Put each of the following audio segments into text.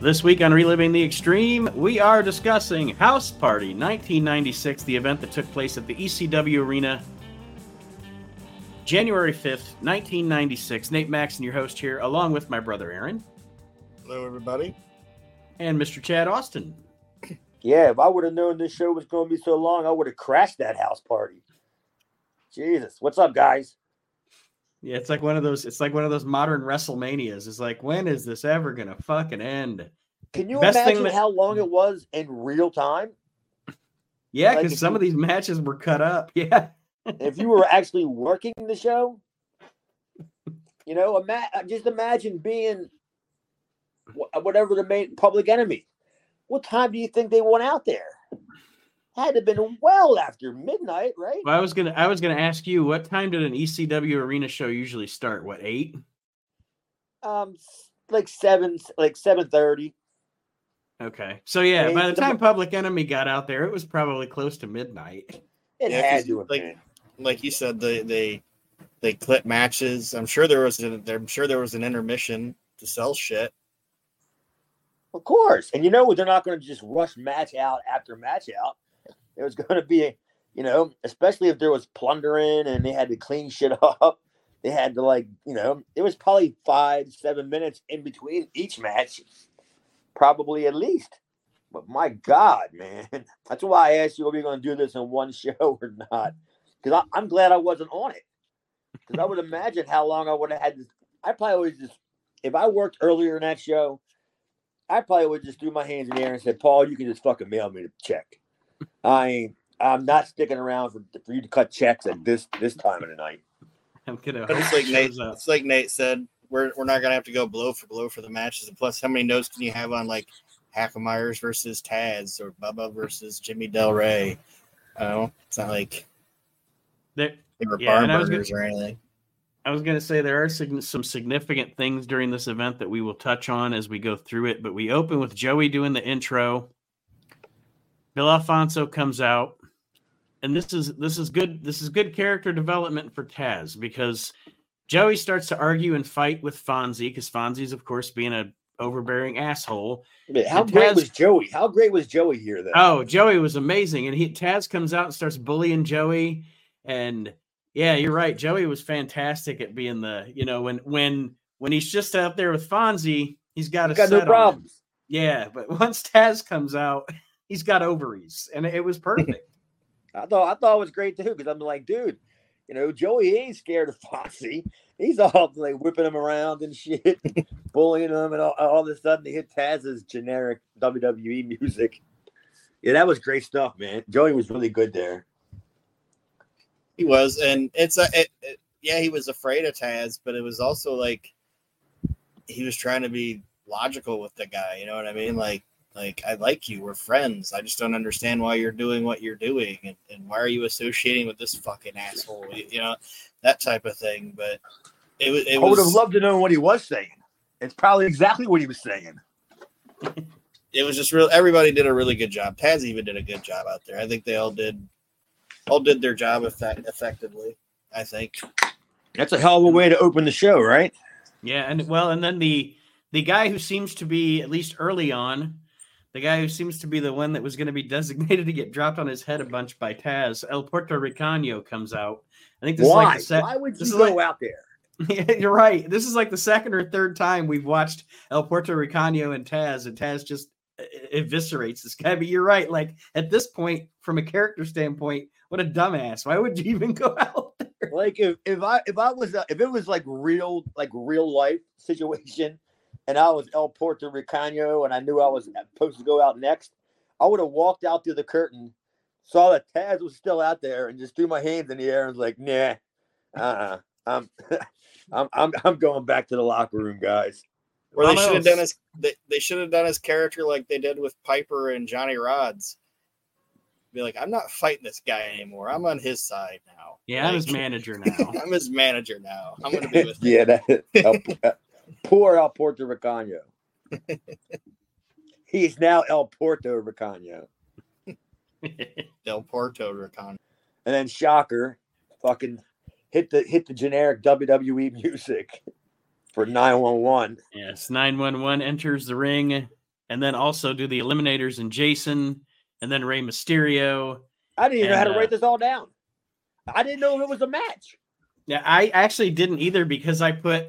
This week on Reliving the Extreme, we are discussing House Party 1996, the event that took place at the ECW Arena January 5th, 1996. Nate Maxon, your host here, along with my brother Aaron. Hello, everybody. And Mr. Chad Austin. Yeah, if I would have known this show was going to be so long, I would have crashed that house party. Jesus, what's up, guys? Yeah, it's like one of those. It's like one of those modern WrestleManias. It's like, when is this ever gonna fucking end? Can you Best imagine that- how long it was in real time? Yeah, because if some you- of these matches were cut up. Yeah, if you were actually working the show, you know, ima- uh, just imagine being whatever the main public enemy. What time do you think they went out there? Had to have been well after midnight, right? well, I was gonna. I was gonna ask you, what time did an ECW arena show usually start? What eight? Um, like seven, like seven thirty. Okay, so yeah, mean, by the the- time Public Enemy got out there, it was probably close to midnight. It Yeah, had 'cause, to have like- been. Like you said, they they they clip matches. I'm sure there was an, I'm sure there was an intermission to sell shit. Of course. And you know they're not going to just rush match out after match out. It was going to be, you know, especially if there was plundering and they had to clean shit up. They had to like, you know, it was probably five, seven minutes in between each match, probably at least. But my God, man, that's why I asked you, are we going to do this in one show or not? Because I'm glad I wasn't on it. Because I would imagine how long I would have had to. I probably always just, if I worked earlier in that show, I probably would just threw my hands in the air and said, "Paul, you can just fucking mail me the check. I ain't. I'm not sticking around for, for you to cut checks at this this time of the night." I'm gonna. But it's like Nate. up. It's like Nate said. We're we're not gonna have to go blow for blow for the matches. And plus, how many notes can you have on like Hack Meyers versus Taz or Bubba versus Jimmy Del Rey? Oh, it's not like There, they were Yeah, barn and I was or anything. I was going to say there are sig- some significant things during this event that we will touch on as we go through it, but we open with Joey doing the intro. Bill Alfonso comes out, and this is this is good. This is good character development for Taz because Joey starts to argue and fight with Fonzie because Fonzie's, of course, being a overbearing asshole. How And great was Joey? How great was Joey here? Then Oh, Joey was amazing, and he Taz comes out and starts bullying Joey, and yeah, you're right. Joey was fantastic at being the you know when when when he's just out there with Fonzie, he's got a got set no problems. Yeah, but once Taz comes out, he's got ovaries, and it was perfect. I thought I thought it was great too because I'm like, dude, you know, Joey ain't scared of Foxy. He's all like whipping him around and shit, bullying him, and all, all of a sudden they hit Taz's generic WWE music. Yeah, that was great stuff, man. Joey was really good there. He was, and it's a it, it- yeah, he was afraid of Taz, but it was also like he was trying to be logical with the guy. You know what I mean? Like, like I like you, we're friends. I just don't understand why you're doing what you're doing, and, and why are you associating with this fucking asshole? You, you know, that type of thing. But it was, I would have loved to know what he was saying. It's probably exactly what he was saying. it was just real. Everybody did a really good job. Taz even did a good job out there. I think they all did, all did their job effect, effectively. I think. That's a hell of a way to open the show, right? yeah, and well, and then the the guy who seems to be at least early on. The guy who seems to be the one that was going to be designated to get dropped on his head a bunch by Taz, El Puerto Ricano, comes out. I think this is like the set. Why would you is go like- out there? Yeah, you're right. This is like the second or third time we've watched El Puerto Ricano and Taz, and Taz just uh, eviscerates this guy. But you're right. Like at this point, from a character standpoint, what a dumbass. Why would you even go out there? like if, if I if I was uh, if it was like real like real life situation, and I was El Puerto Ricano and I knew I was supposed to go out next, I would have walked out through the curtain, saw that Taz was still out there, and just threw my hands in the air and was like, "Nah, uh, I'm, I'm I'm I'm going back to the locker room, guys." Or they should have done his they, they should have done his character like they did with Piper and Johnny Rodz. Be like, I'm not fighting this guy anymore. I'm on his side now. Yeah, I'm his manager now. I'm his manager now. I'm gonna be with him. yeah, that El, poor El Puerto Ricano. He's now El Puerto Ricano. El Porto Recon. and then shocker, fucking hit the hit the generic WWE music for nine one one. yes, 911 enters the ring. and then also do the Eliminators and Jason, and then Rey Mysterio. I didn't even know how to uh, write this all down. I didn't know if it was a match. Yeah, I actually didn't either because I put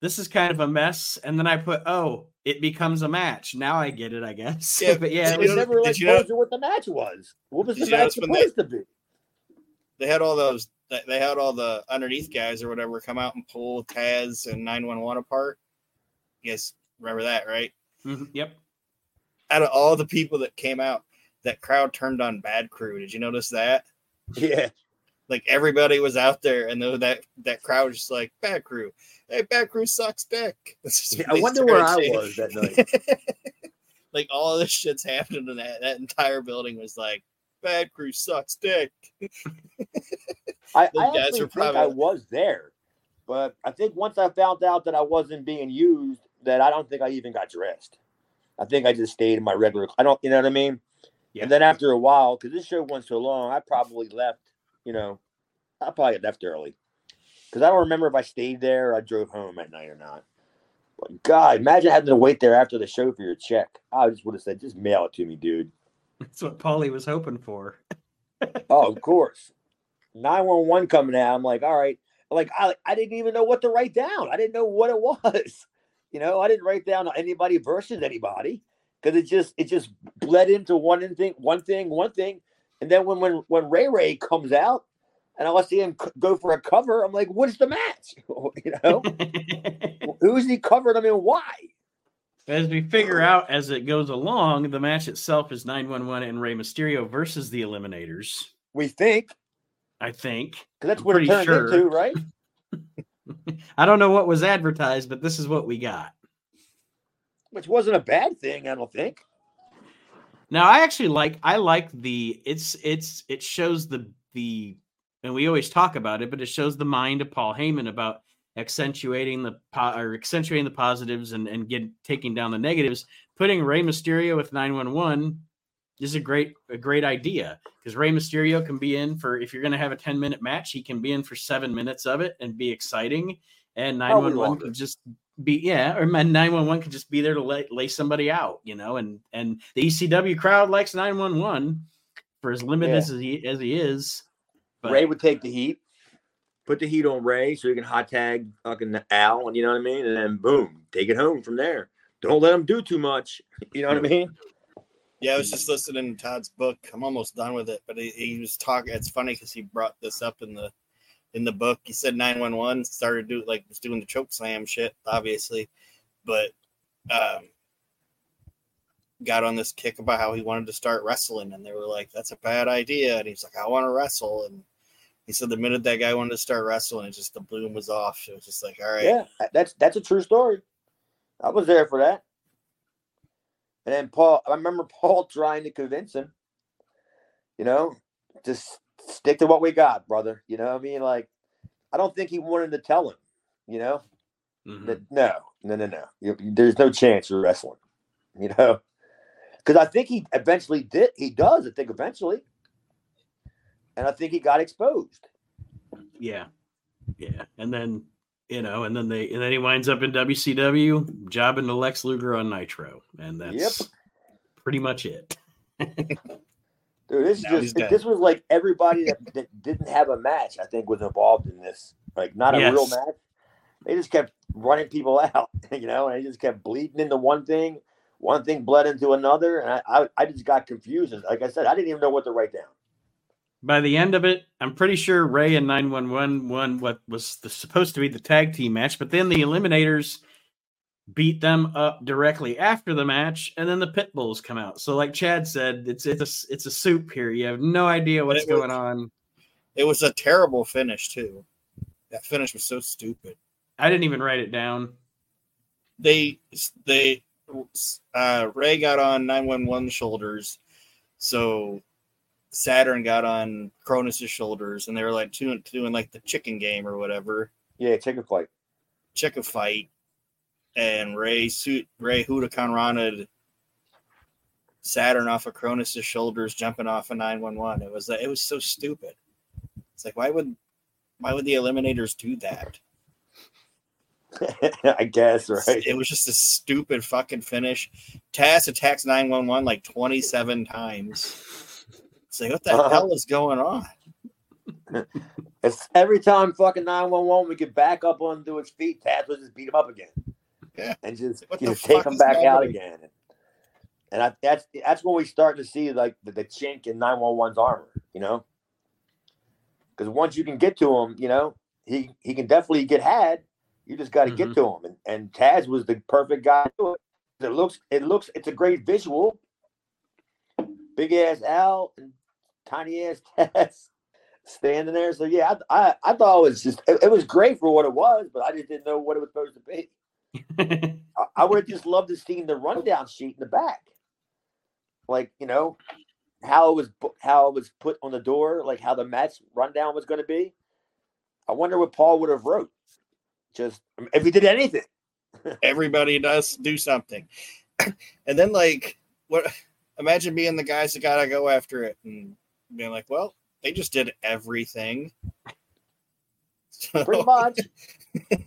this is kind of a mess, and then I put oh, it becomes a match. Now I get it, I guess. Yeah, but yeah, it was never like you know- what the match was. What was the match when they- supposed to be? They had all those. they- had all the underneath guys or whatever come out and pull Taz and nine one one apart. You guys remember that, right? Mhm, yep. Out of all the people that came out, that crowd turned on Bad Crew. Did you notice that? Yeah, Like everybody was out there, and though that that crowd was just like Bad Crew. Hey, Bad Crew sucks dick. That's just what I wonder where I was that night. like all of this shit's happening, and that that entire building was like Bad Crew sucks dick. I, I guys actually think probably- I was there, but I think once I found out that I wasn't being used, that I don't think I even got dressed. I think I just stayed in my regular. I don't, you know what I mean. Yeah. And then after a while, because this show went so long, I probably left. You know, I probably left early because I don't remember if I stayed there or I drove home at night or not. But God, imagine having to wait there after the show for your check. I just would have said, just mail it to me, dude. That's what Paulie was hoping for. Oh, of course. 911 coming out. I'm like, all right. Like, I, I didn't even know what to write down. I didn't know what it was. You know, I didn't write down anybody versus anybody because it just it just bled into one thing, one thing, one thing. And then when when when Rey Rey comes out and I see him go for a cover, I'm like, what's the match? Oh, you know, who's he covered? I mean, why? as we figure out as it goes along, the match itself is 911 and Rey Mysterio versus the Eliminators. We think I think. that's I'm what it pretty turned sure. into, right? I don't know what was advertised, but this is what we got. Which wasn't a bad thing, I don't think. Now I actually like I like the it's it's it shows the the and we always talk about it, but it shows the mind of Paul Heyman about accentuating the po- or accentuating the positives and and get taking down the negatives. Putting Rey Mysterio with 911 is a great a great idea because Rey Mysterio can be in for if you're going to have a 10 minute match, he can be in for seven minutes of it and be exciting. And Probably 911 longer. can just be yeah, or 911 could just be there to lay, lay somebody out, you know. And and the ECW crowd likes 911 for as limited Yeah. as he as he is. But Rey would take the heat, put the heat on Rey so he can hot tag fucking Al, and you know what I mean? And then boom, take it home from there. Don't let him do too much. You know what I mean? Yeah, I was just listening to Todd's book. I'm almost done with it, but he, he was talking. It's funny because he brought this up in the in the book. He said 911 started do like was doing the choke slam shit, obviously, but um, got on this kick about how he wanted to start wrestling, and they were like, "That's a bad idea," and he's like, "I want to wrestle," and he said the minute that guy wanted to start wrestling, it just the bloom was off. It was just like, all right, Yeah, that's that's a true story. I was there for that. And then Paul, I remember Paul trying to convince him, you know, just stick to what we got, brother. You know what I mean? Like, I don't think he wanted to tell him, you know, mhm. that no, no, no, no. You, there's no chance you're wrestling, you know, because I think he eventually did. He does. I think eventually, and I think he got exposed. yeah, yeah, and then you know, and then they and then he winds up in WCW, jobbing to Lex Luger on Nitro, and that's pretty much it. Dude, this is Now he's just this was like everybody that, that didn't have a match, I think, was involved in this. Like not a real match. They just kept running people out, you know, and they just kept bleeding into one thing. One thing bled into another, and I, I, I just got confused. And Like I said, I didn't even know what to write down. By the end of it, I'm pretty sure Rey and 911 won what was the, supposed to be the tag team match, but then the Eliminators beat them up directly after the match, and then the Pit Bulls come out. So, like Chad said, it's it's a, it's a soup here. You have no idea what's was- going on. it was a terrible finish too. That finish was so stupid. I didn't even write it down. they they uh Rey got on 911 shoulders, so Saturn got on Kronus's shoulders, and they were like doing, doing like the chicken game or whatever, Yeah, chicken fight. chicken fight, and Rey suit Rey Hudakan Rana Saturn off of Kronus's shoulders, jumping off of 911. It was uh, it was so stupid. It's like why would why would the Eliminators do that? I guess right. It was just a stupid fucking finish. Taz attacks 911 like 27 times. It's like, what the Uh-huh. hell is going on? It's every time fucking 911 we get back up onto its feet, Taz would just beat him up again. Yeah. And just, What the just take him back out happening? again. And I, that's that's when we start to see like the, the chink in 911's armor, you know? Because once you can get to him, you know, he he can definitely get had. You just got to Mhm. get to him. And, and Taz was the perfect guy to do it. It looks it looks it's a great visual. Big ass Al and tiny ass Taz standing there. So yeah, I I, I thought it was just it, it was great for what it was, but I just didn't know what it was supposed to be. I, I would have just loved to seen the rundown sheet in the back, like you know how it was how it was put on the door, like how the match rundown was going to be. I wonder what Paul would have wrote. Just if he did anything. Everybody does do something. and then, like, what? Imagine being the guys that got to go after it and being like, well, they just did everything. So- pretty much.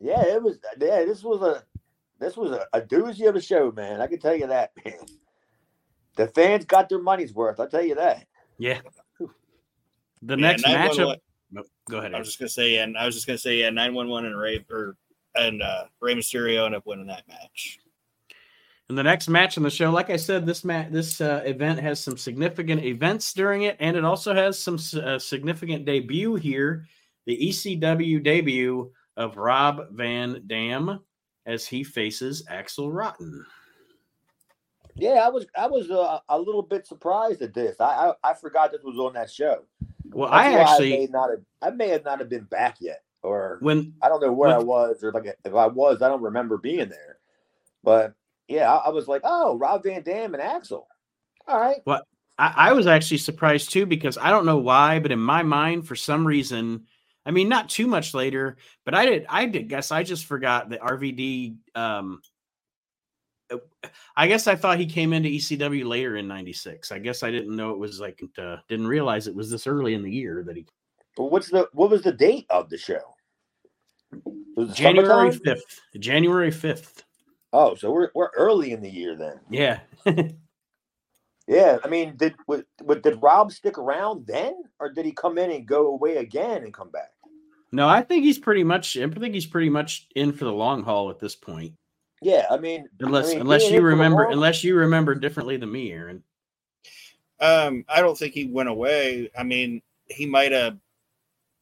yeah, it was. Yeah, this was a this was a, a doozy of a show, man. I can tell you that, man. The fans got their money's worth. I'll tell you that. yeah. The Yeah, next 911 matchup. Nope, go ahead. I was just gonna say, and I was just gonna say, yeah, nine one one and Rey or and uh, Rey Mysterio end up winning that match. And the next match on the show, like I said, this ma- this uh, event has some significant events during it, and it also has some uh, significant debut here. The ECW debut of Rob Van Dam as he faces Axel Rotten. Yeah, I was I was uh, a little bit surprised at this. I, I I forgot this was on that show. Well, That's I actually may not have, I may have not have been back yet, or when I don't know where when- I was, or like if I was, I don't remember being there. But yeah, I, I was like, oh, Rob Van Dam and Axel. All right. I, I was actually surprised too because I don't know why, but in my mind, for some reason, I mean, not too much later, but I did. I did guess I just forgot that RVD. Um, I guess I thought he came into ECW later in '96. I guess I didn't know it was like uh, didn't realize it was this early in the year that he Well, what's the what was the date of the show? January fifth. January fifth. Oh, so we're we're early in the year then. Yeah. Yeah, I mean, did would, would, did Rob stick around then, or did he come in and go away again and come back? no, I think he's pretty much. I think he's pretty much in for the long haul at this point. Yeah, I mean, Unless I mean, unless you in for the remember long- unless you remember differently than me, Aaron. Um, I don't think he went away. I mean, he might have.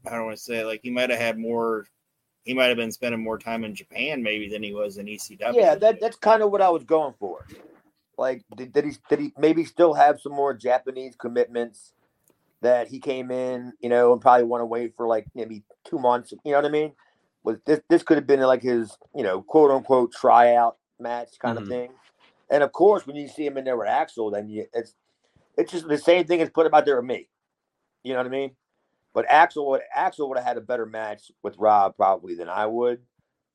I don't want to say like he might have had more. He might have been spending more time in Japan maybe than he was in ECW. yeah, that that's kind of what I was going for. Like, did, did he did he maybe still have some more Japanese commitments that he came in, you know, and probably went away for like maybe two months? You know what I mean? Was this this could have been like his, you know, quote unquote tryout match kind Mhm. of thing? And of course, when you see him in there with Axel, then you it's it's just the same thing as put him out there with me. You know what I mean? But Axel would Axel would have had a better match with Rob probably than I would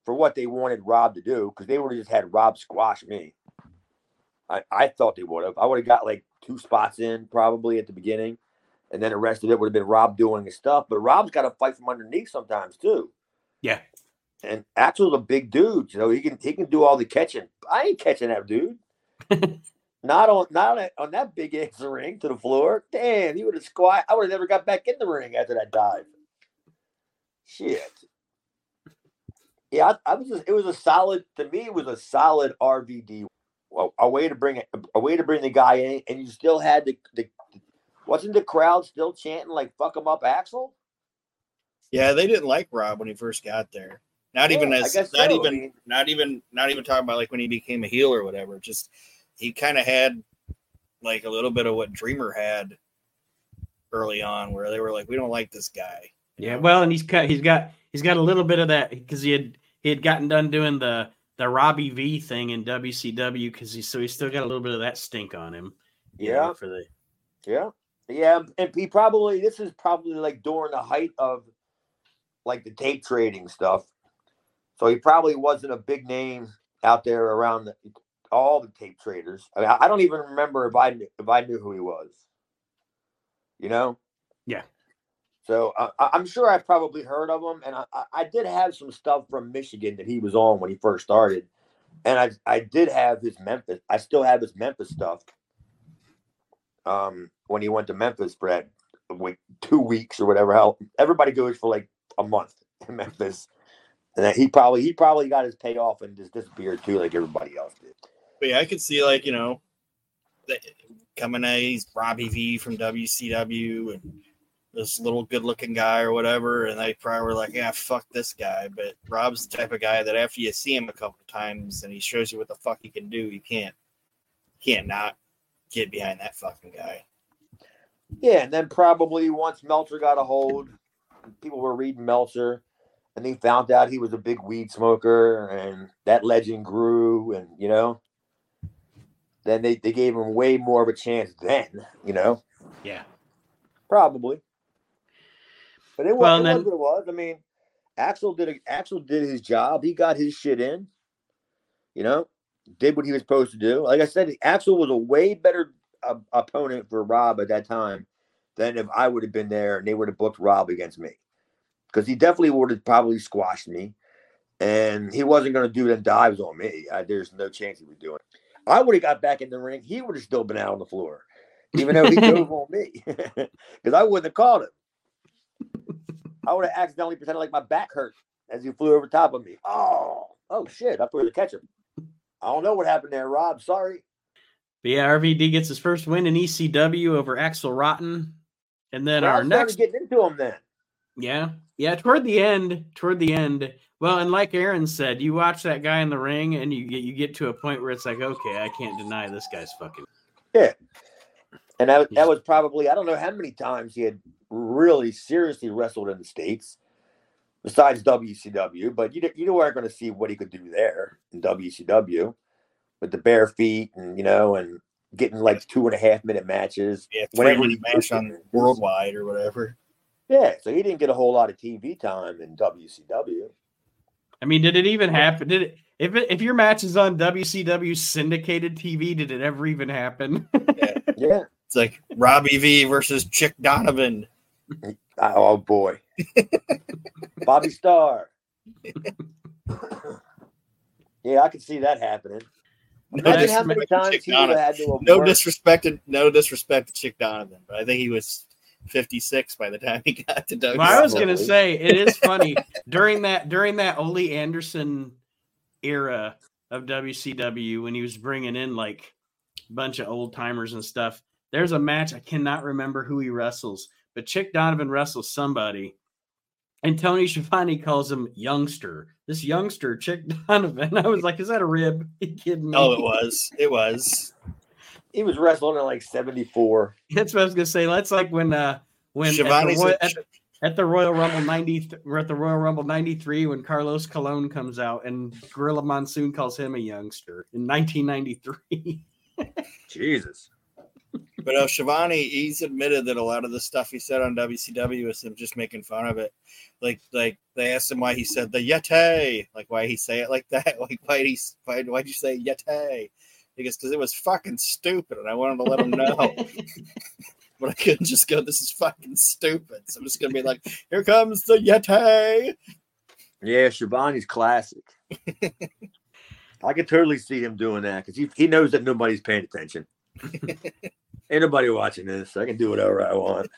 for what they wanted Rob to do because they would have just had Rob squash me. I, I thought they would have. I would have got like two spots in probably at the beginning, and then the rest of it would have been Rob doing his stuff. But Rob's got to fight from underneath sometimes too. Yeah. And Axel's a big dude, you know. He can he can do all the catching. I ain't catching that dude. not on not on, on that big ass ring to the floor. Damn, he would have squat. I would have never got back in the ring after that dive. Shit. Yeah, I, I was. Just, it was a solid to me. It was a solid RVD. A, a way to bring it, a way to bring the guy in, and you still had the, the wasn't the crowd still chanting like "fuck him up, Axel"? Yeah, they didn't like Rob when he first got there. Not even Yeah, I as not so. Even not even not even talking about like when he became a heel or whatever. Just he kind of had like a little bit of what Dreamer had early on, where they were like, "We don't like this guy." Yeah, know? well, and he's cut. He's got he's got a little bit of that because he had he had gotten done doing the the Robbie V thing in WCW because he so he's still got a little bit of that stink on him. you know, Yeah. for the Yeah, yeah, and he probably this is probably like during the height of like the tape trading stuff. So he probably wasn't a big name out there around the, all the tape traders. I mean, I I don't even remember if I knew, if I knew who he was. You know? Yeah. So uh, I- I'm sure I've probably heard of him, and I, I- I did have some stuff from Michigan that he was on when he first started, and I I did have his Memphis. I still have his Memphis stuff. Um, when he went to Memphis for that week, two weeks or whatever. How everybody goes for like a month in Memphis, and then he probably he probably got his payoff and just disappeared too, like everybody else. But yeah, I could see like you know, the, coming at he's Robbie V from WCW and this little good-looking guy or whatever, and they probably were like, "Yeah, fuck this guy." But Rob's the type of guy that after you see him a couple of times and he shows you what the fuck he can do, you can't can't not get behind that fucking guy. Yeah, and then probably once Meltzer got a hold, people were reading Meltzer, and they found out he was a big weed smoker, and that legend grew, and you know, then they, they gave him way more of a chance then, you know, Yeah. probably. But it was, Well, it was what it was. I mean, Axel did a, Axel did his job. He got his shit in, you know, did what he was supposed to do. Like I said, Axel was a way better uh, opponent for Rob at that time than if I would have been there and they would have booked Rob against me, because he definitely would have probably squashed me, and he wasn't going to do them dives on me. I, there's no chance he would do it. I would have got back in the ring. He would have still been out on the floor, even though he dove on me, because I wouldn't have called him. I would have accidentally pretended like my back hurt as he flew over top of me. Oh, oh shit! I threw the catch him. I don't know what happened there, Rob. Sorry. But yeah, RVD gets his first win in ECW over Axel Rotten. And then I our next getting into him then. Yeah. Yeah, toward the end, toward the end. Well, and like Aaron said, you watch that guy in the ring and you get you get to a point where it's like, okay, I can't deny this guy's fucking Yeah, And that, that was probably, I don't know how many times he had really seriously wrestled in the States besides WCW, but you, di- you weren't going to see what he could do there in WCW with the bare feet and, you know, and getting like two and a half minute matches. Yeah, Whenever three he minute match on worldwide or whatever. Yeah. So he didn't get a whole lot of TV time in WCW. I mean, did it even happen? Did it if it, if your match is on WCW syndicated TV, did it ever even happen? Yeah. It's like Robbie V versus Chick Donovan. Oh boy. Bobby Starr. yeah, I could see that happening. No, Imagine how many times he would have Donovan. had to No disrespect, to, no disrespect to Chick Donovan, but I think he was 56 by the time he got to WWE. Well, I was gonna say it is funny during that during that Ole Anderson era of WCW when he was bringing in like a bunch of old timers and stuff. There's a match I cannot remember who he wrestles, but Chick Donovan wrestles somebody, and Tony Schiavone calls him youngster. This youngster, Chick Donovan. I was like, is that a rib? you kidding me? Oh, it was. It was. He was wrestling at like 74. That's what I was gonna say. That's like when uh when at the, Schiavone's Roy- a- at, the- at the Royal Rumble ninety, we're at the Royal Rumble ninety three when Carlos Colon comes out and Gorilla Monsoon calls him a youngster in nineteen ninety three. Jesus. But uh, Shivani, he's admitted that a lot of the stuff he said on WCW was him just making fun of it. Like, like they asked him why he said the Yeti, like why he say it like that, like why he why why'd you say Yeti? He goes because it was fucking stupid, and I wanted to let him know. but I couldn't just go, "This is fucking stupid." So I'm just gonna be like, "Here comes the Yeti." Yeah, Schiavone's classic. I could totally see him doing that because he, he knows that nobody's paying attention. Ain't nobody watching this. I can do whatever I want.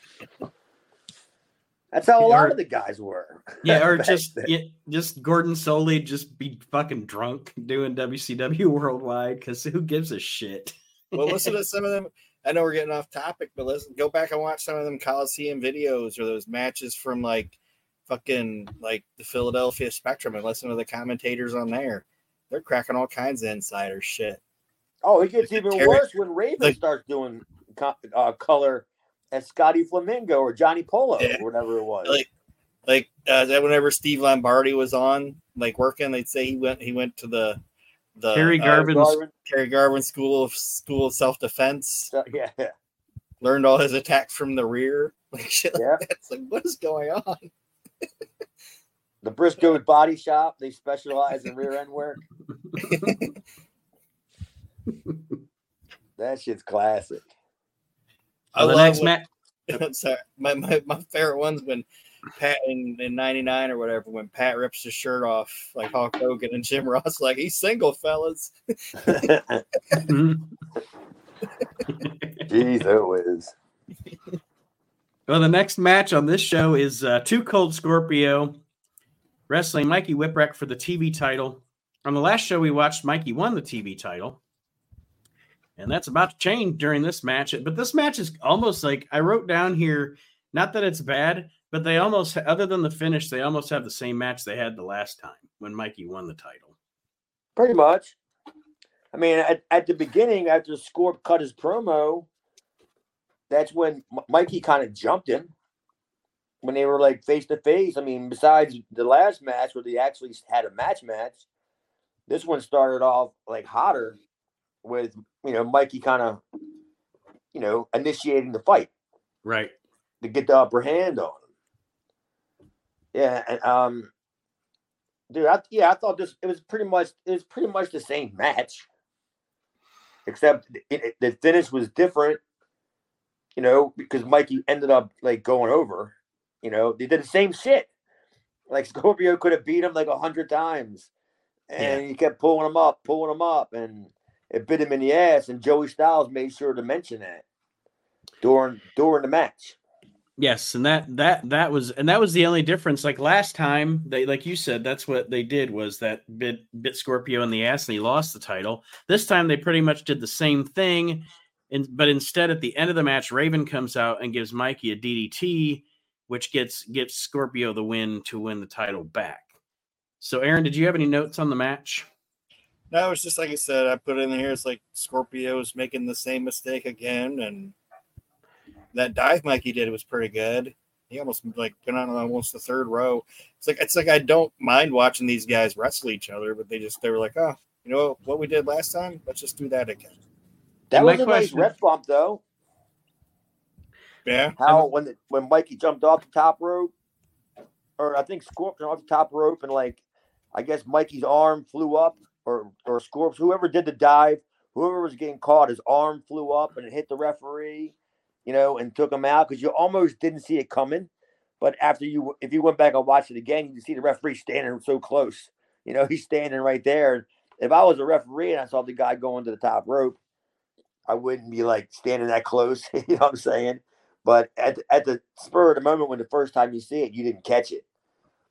That's how a lot of the guys were. Yeah, or just yeah, just Gordon Solie just be fucking drunk doing WCW worldwide because who gives a shit? Well, listen to some of them. I know we're getting off topic, but listen, go back and watch some of them Coliseum videos or those matches from like fucking like the Philadelphia Spectrum and listen to the commentators on there. They're cracking all kinds of insider shit. Oh, it gets Like even Terry- worse when Raven like- starts doing co- uh, color as Scotty Flamingo or Johnny Polo Yeah. or whatever it was. Like, like uh, that whenever Steve Lombardi was on, like working, they'd say he went he went to the the Terry uh, Garvin, Terry Garvin School of School of Self Defense. uh, yeah, yeah. Learned all his attacks from the rear, like shit. Yeah. that. It's like what is going on? The Brisco's Body Shop. They specialize in rear end work. that shit's classic. I Well, the love next what- match. Sorry, my, my my favorite one's when Pat in, in '99 or whatever when Pat rips his shirt off like Hulk Hogan and Jim Ross like he's single, fellas. Jeez, oh whiz. Well, the next match on this show is uh, Two Cold Scorpio wrestling Mikey Whipwreck for the TV title. On the last show we watched, Mikey won the TV title. And that's about to change during this match. But this match is almost like I wrote down here, not that it's bad, but they almost, other than the finish, they almost have the same match they had the last time when Mikey won the title. Pretty much. I mean, at, at the beginning, after Scorp cut his promo, that's when Mikey kind of jumped him when they were like face to face. I mean, besides the last match where they actually had a match match, this one started off like hotter with you know Mikey kind of you know initiating the fight Right. to get the upper hand on him. Yeah, and um, dude, I, yeah, I thought this it was pretty much it was pretty much the same match, except it, it- the finish was different. You know, because Mikey ended up like going over. You know, they did the same shit. Like Scorpio could have beat him like a hundred times, and he kept pulling him up, pulling him up, and it bit him in the ass. And Joey Styles made sure to mention that during during the match. Yes, and that that that was and that was the only difference. Like last time, they like you said, that's what they did was that bit bit Scorpio in the ass and he lost the title. This time they pretty much did the same thing, and but instead at the end of the match, Raven comes out and gives Mikey a DDT, which gets gets Scorpio the win to win the title back. So, Aaron, did you have any notes on the match? No, it's just like I said. I put it in here. It's like Scorpio's making the same mistake again, and that dive Mikey did was pretty good. He almost like went on almost the third row. It's like it's like I don't mind watching these guys wrestle each other, but they just they were like, oh, you know what we did last time? Let's just do that again. That My was a question- nice ref bump, though. Yeah, How when the, when Mikey jumped off the top rope, or I think Scorp jumped off the top rope, and like I guess Mikey's arm flew up, or or Scorp's whoever did the dive, whoever was getting caught, his arm flew up and it hit the referee, you know, and took him out because you almost didn't see it coming. But after you, if you went back and watched it again, you can see the referee standing so close. You know, he's standing right there. If I was a referee and I saw the guy going to the top rope, I wouldn't be like standing that close. you know what I'm saying? But at the, at the spur of the moment, when the first time you see it, you didn't catch it.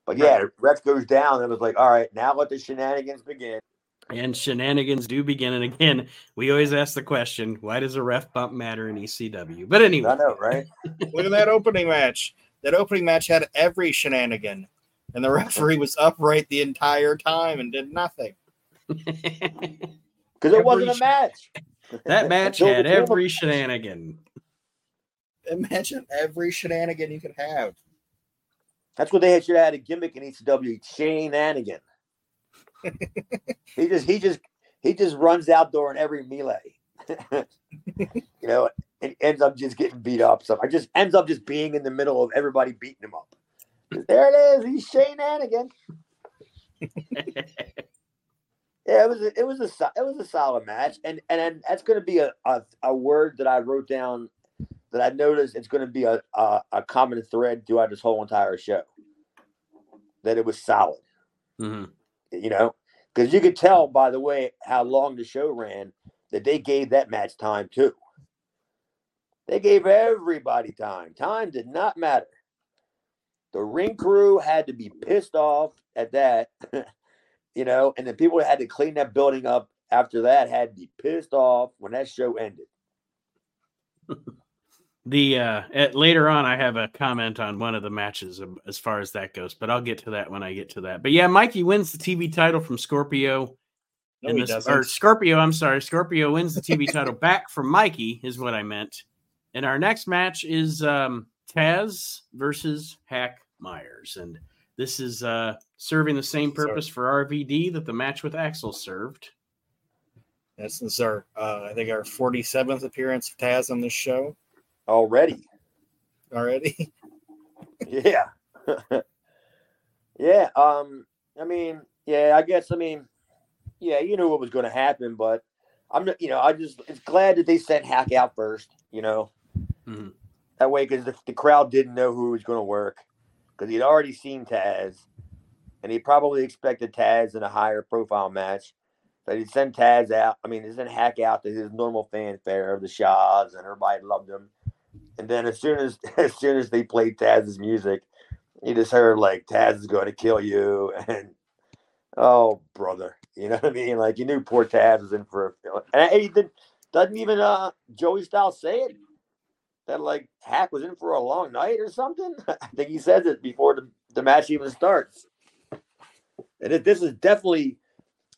But yeah, the ref goes down and it was like, all right, now let the shenanigans begin. And shenanigans do begin. And again, we always ask the question: Why does a ref bump matter in ECW? But anyway, I know, right? look at that opening match. That opening match had every shenanigan, and the referee was upright the entire time and did nothing. Because it wasn't a match. that match had the camera- every shenanigan. Imagine every shenanigan you could have. That's what they had should have had a gimmick in ECW. Shane Anigan. He just he just he just runs out in every melee. you know, and ends up just getting beat up. So I just ends up just being in the middle of everybody beating him up. There it is. He's Shane Anigan. Yeah, it was a, it was a it was a solid match, and and, then that's going to be a, a a word that I wrote down that I noticed it's going to be a, a a common thread throughout this whole entire show. That it was solid, Mhm. You know, because you could tell by the way how long the show ran that they gave that match time too. They gave everybody time. Time did not matter. The ring crew had to be pissed off at that. you know, and the people that had to clean that building up after that had to be pissed off when that show ended. The uh at, later on, I have a comment on one of the matches as far as that goes, but I'll get to that when I get to that. But yeah, Mikey wins the TV title from Scorpio. No, this- or Scorpio, I'm sorry, Scorpio wins the TV title back from Mikey, is what I meant. And our next match is um Taz versus Hack Meyers. And this is uh serving the same Sorry. purpose for RVD that the match with Axel served. This is our, uh, I think, our 47th appearance of Taz on this show Already. already. Yeah. yeah. Um, I mean, yeah, I guess I mean, yeah, you knew what was gonna happen, but I'm not you know, I just it's glad that they sent Hack out first, you know. Mhm. That way, because the, the crowd didn't know who was going to work, because he'd already seen Taz, and he probably expected Taz in a higher profile match. So he'd send Taz out. I mean, he sent Hack out to his normal fanfare of the Shaws, and everybody loved him. And then as soon as as soon as they played Taz's music, you just heard like Taz is going to kill you, and oh brother, you know what I mean? Like you knew poor Taz was in for a and he did, doesn't even uh Joey Styles say it that like Hack was in for a long night or something. I think he says it before the, the match even starts. And this is definitely.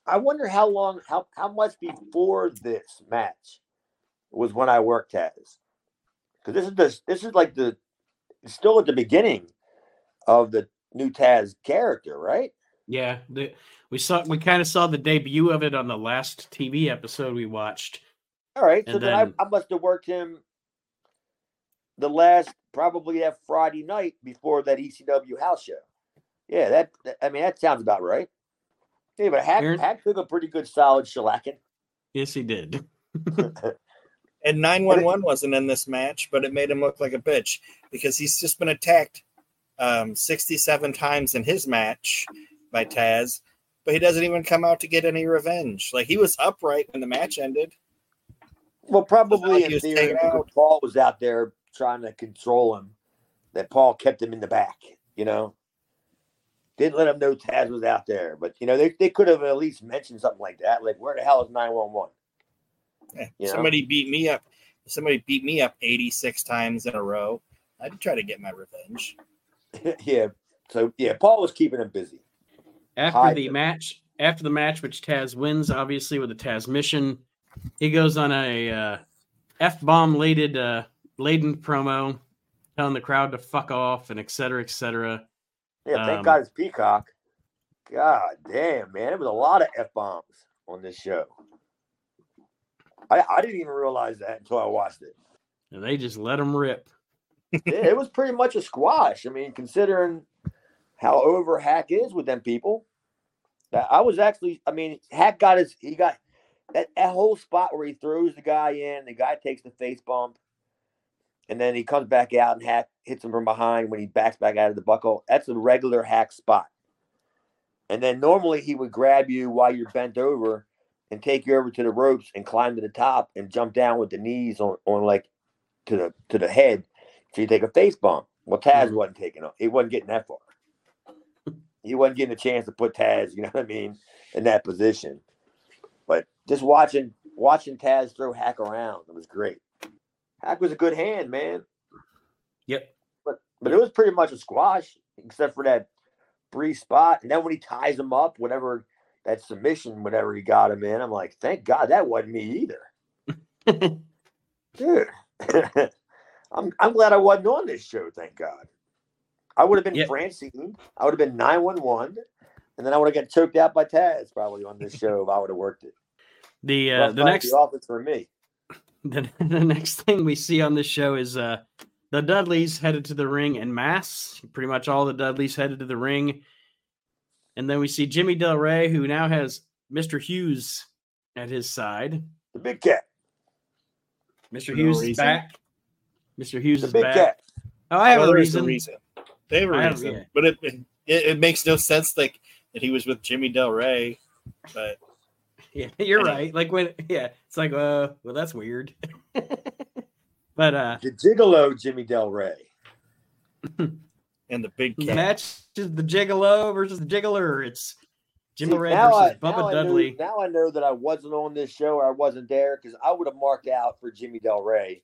I wonder how long, how how much before this match was when I worked Taz, because this is the this is like the still at the beginning of the new Taz character, right? Yeah, the, we saw we kind of saw the debut of it on the last TV episode we watched. All right, so then, then I, I must have worked him the last probably that Friday night before that ECW house show. Yeah, that, that I mean that sounds about right. Yeah, but Hack, Aaron? Hack took a pretty good solid shellacking. Yes, he did. and 911 wasn't in this match, but it made him look like a bitch because he's just been attacked um, 67 times in his match by Taz, but he doesn't even come out to get any revenge. Like he was upright when the match ended. Well, probably in theory, Paul was out there trying to control him, that Paul kept him in the back, you know. Didn't let him know Taz was out there. But you know, they, they could have at least mentioned something like that. Like, where the hell is 911? Yeah, somebody know? beat me up. Somebody beat me up 86 times in a row. I'd try to get my revenge. yeah. So yeah, Paul was keeping him busy. After the match, after the match, which Taz wins, obviously with the Tazmission, he goes on a uh, f bomb laden uh, laden promo, telling the crowd to fuck off and et cetera, et cetera. Yeah, thank um, God it's Peacock. God damn, man, it was a lot of f bombs on this show. I, I didn't even realize that until I watched it. And they just let them rip. yeah, it was pretty much a squash. I mean, considering how over Hack is with them people. I was actually, I mean, Hack got his, he got that, that whole spot where he throws the guy in, the guy takes the face bump, and then he comes back out and Hack hits him from behind when he backs back out of the buckle. That's a regular Hack spot. And then normally he would grab you while you're bent over and take you over to the ropes and climb to the top and jump down with the knees on, on like to the to the head. So you take a face bump. Well, Taz mm-hmm. wasn't taking it. He wasn't getting that far. He wasn't getting a chance to put Taz, you know what I mean, in that position. But just watching watching Taz throw Hack around, it was great. Hack was a good hand, man. Yep. But but it was pretty much a squash, except for that brief spot. And then when he ties him up, whatever that submission, whatever he got him in, I'm like, thank God that wasn't me either. Dude. I'm I'm glad I wasn't on this show, thank God. I would have been yep. Francine. I would have been 911. And then I would have got choked out by Taz probably on this show if I would have worked it. The uh, the next the office for me. The, the next thing we see on this show is uh the Dudleys headed to the ring in mass. Pretty much all the Dudleys headed to the ring. And then we see Jimmy Del Rey, who now has Mr. Hughes at his side. The big cat. Mr. Hughes is back. Mr. Hughes the is back. Cat. Oh, I have oh, a reason. reason. They have a reason, yeah. but it, it, it makes no sense like that he was with Jimmy Del Rey, but yeah, you're right. Like when yeah, it's like uh, well, that's weird. but uh, the Gigolo Jimmy Del Rey and the big cat. match is the Gigolo versus the Jiggler. It's Jimmy See, Red versus I, Bubba Dudley. Knew, now I know that I wasn't on this show or I wasn't there because I would have marked out for Jimmy Del Rey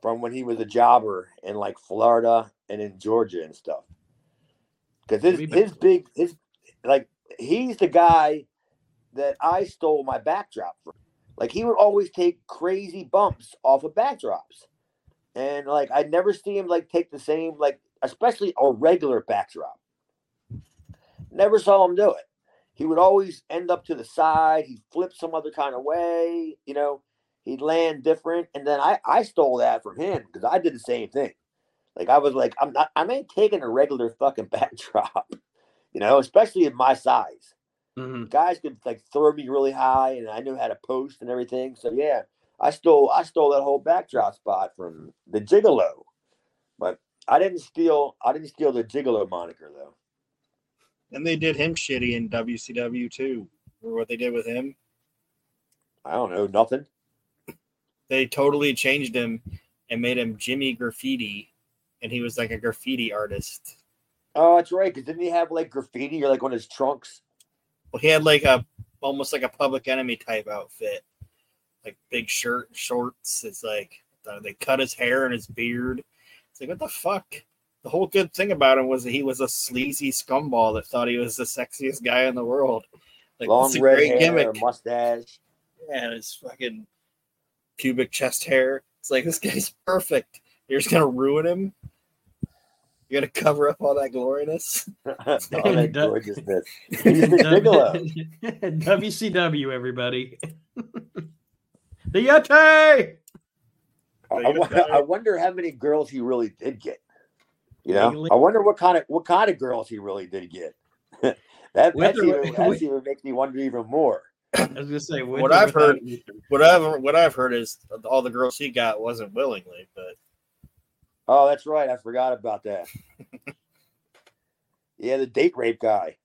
from when he was a jobber in like Florida and in Georgia and stuff. Because his his big his like he's the guy that I stole my backdrop from. Like he would always take crazy bumps off of backdrops. And like I'd never see him like take the same like especially a regular backdrop. Never saw him do it. He would always end up to the side. He'd flip some other kind of way, you know he'd land different. And then I, I stole that from him because I did the same thing. Like I was like, I'm not, I ain't taking a regular fucking backdrop, you know, especially at my size. Mm-hmm. Guys could like throw me really high, and I knew how to post and everything. So yeah, I stole I stole that whole backdrop spot from the Gigolo, I didn't steal I didn't steal the Gigolo moniker though. And they did him shitty in WCW too. Remember what they did with him? I don't know nothing. They totally changed him and made him Jimmy Graffiti, and he was like a graffiti artist. Oh, that's right. Because didn't he have like graffiti or like on his trunks? Well, he had like a almost like a public enemy type outfit, like big shirt, shorts. It's like uh, they cut his hair and his beard. It's like what the fuck. The whole good thing about him was that he was a sleazy scumball that thought he was the sexiest guy in the world. Like Long it's red great hair, gimmick. mustache. Yeah, and his fucking pubic chest hair. It's like this guy's perfect. You're just gonna ruin him. You're gonna cover up all that gloriness. all that Duh. gorgeousness. He's the WCW, everybody. the Yeti. I, I wonder, I wonder how many girls he really did get. You know, Really? I wonder what kind of what kind of girls he really did get. that that's Whether- even, that's even makes me wonder even more. I was gonna say What I've heard- Luther. What I've what I've heard is all the girls he got wasn't willingly, but Oh, that's right. I forgot about that. yeah, the date rape guy.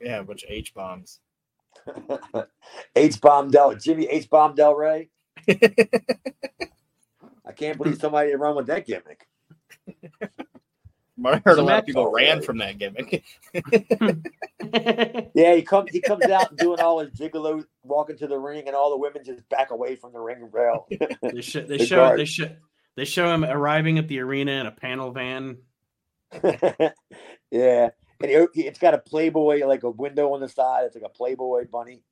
yeah, a bunch of H bombs. H bomb Del Jimmy H bomb Del Rey. I can't believe somebody run with that gimmick. I heard a lot Smack of people ran from that gimmick. Yeah, he comes he comes out doing all his gigolo walking to the ring, and all the women just back away from the ring rail. they show they The show guard. they show they show him arriving at the arena in a panel van. yeah, and he, he- it's got a Playboy like a window on the side. It's like a Playboy bunny.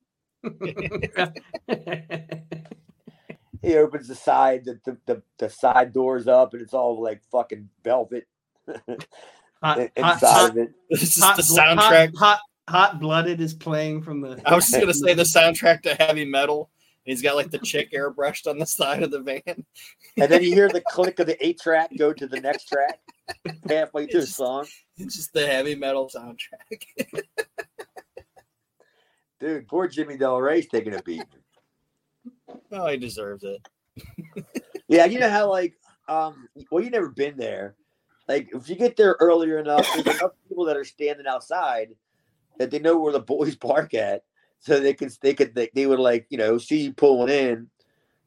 He opens the side, the the, the, the side doors up, and it's all like fucking velvet hot, inside hot, of it. this is hot, the soundtrack. Hot, hot, hot blooded is playing from the. I was just gonna say the soundtrack to heavy metal. He's got like the chick airbrushed on the side of the van. And then you hear the click of the eight track go to the next track halfway through the song. It's just the heavy metal soundtrack. Dude, poor Jimmy Del Rey's taking a beat. Oh, he deserves it. Yeah, you know how like um well you never been there. Like if you get there earlier enough, there's enough people that are standing outside that they know where the boys park at. So they could they could they, they would like, you know, see you pulling in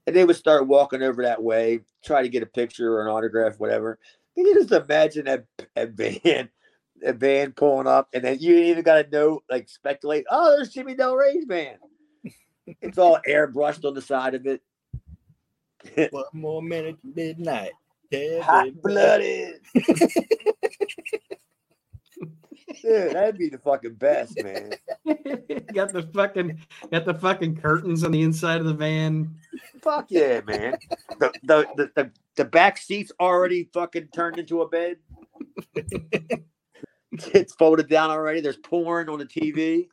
and they would start walking over that way, try to get a picture or an autograph, whatever. Can you just imagine that, that van, that van pulling up, and then you even got to know, like speculate. Oh, there's Jimmy Del Rey's van. It's all airbrushed on the side of it. One more minute midnight. Heavy Hot metal. blooded. Dude, that'd be the fucking best, man. got the fucking got the fucking curtains on the inside of the van. Fuck yeah, man. The the the, the, the back seat's already fucking turned into a bed. it's folded down already. There's porn on the TV.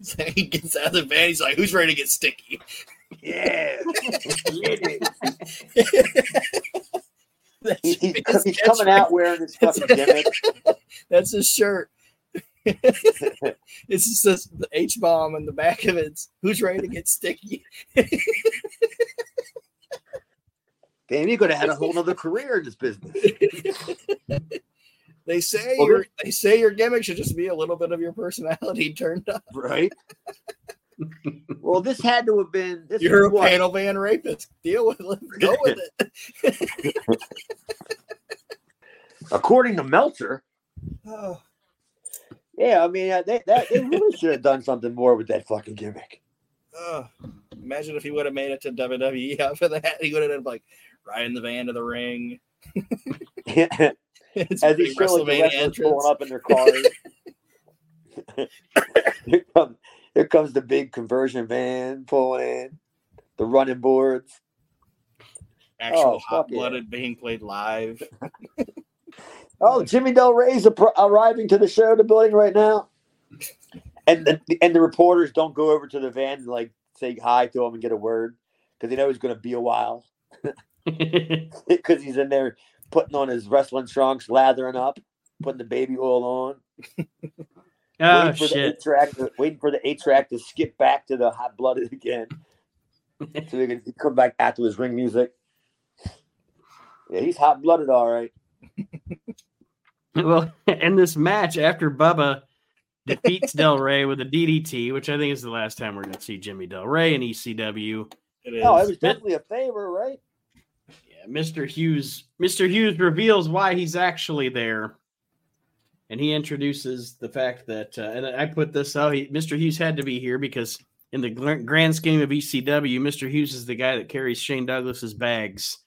So he gets out of the van. He's like, "Who's ready to get sticky?" Yeah. That's He- he's, his he's coming out wearing his fucking gimmick. That's his shirt. it's just this, the H bomb in the back of it. Who's ready to get sticky? Damn, you could have had a whole other career in this business. They say Well, your they say your gimmick should just be a little bit of your personality turned up. Right? well, this had to have been this You're a what? panel van rapist. Deal with it. Go with it. according to Meltzer. Oh, Yeah, I mean, they, that, they really should have done something more with that fucking gimmick. oh. Imagine if he would have made it to WWE after that. He would have been like riding the van to the ring. As It's he pretty showed the WrestleMania wrestlers entrance. pulling up in their cars. here, comes, here comes the big conversion van pulling in, the running boards. Actual Oh, fuck hot yeah. blooded being played live. Oh, Jimmy Del Rey's appro- arriving to the show, the building right now. And the, and the reporters don't go over to the van and like say hi to him and get a word because they know he's going to be a while because he's in there putting on his wrestling trunks, lathering up, putting the baby oil on. oh waiting for the shit! eight track, to, waiting for the eight track to skip back to the hot blooded again. so he can come back after his ring music. Yeah, he's hot blooded, all right. well, in this match, after Bubba defeats Del Rey with a DDT, which I think is the last time we're going to see Jimmy Del Rey in ECW. It is. No, it was definitely a favor, right? Yeah, Mr. Hughes. Mr. Hughes reveals why he's actually there, and he introduces the fact that, uh, and I put this out. He, Mr. Hughes had to be here because, in the grand scheme of ECW, Mr. Hughes is the guy that carries Shane Douglas's bags.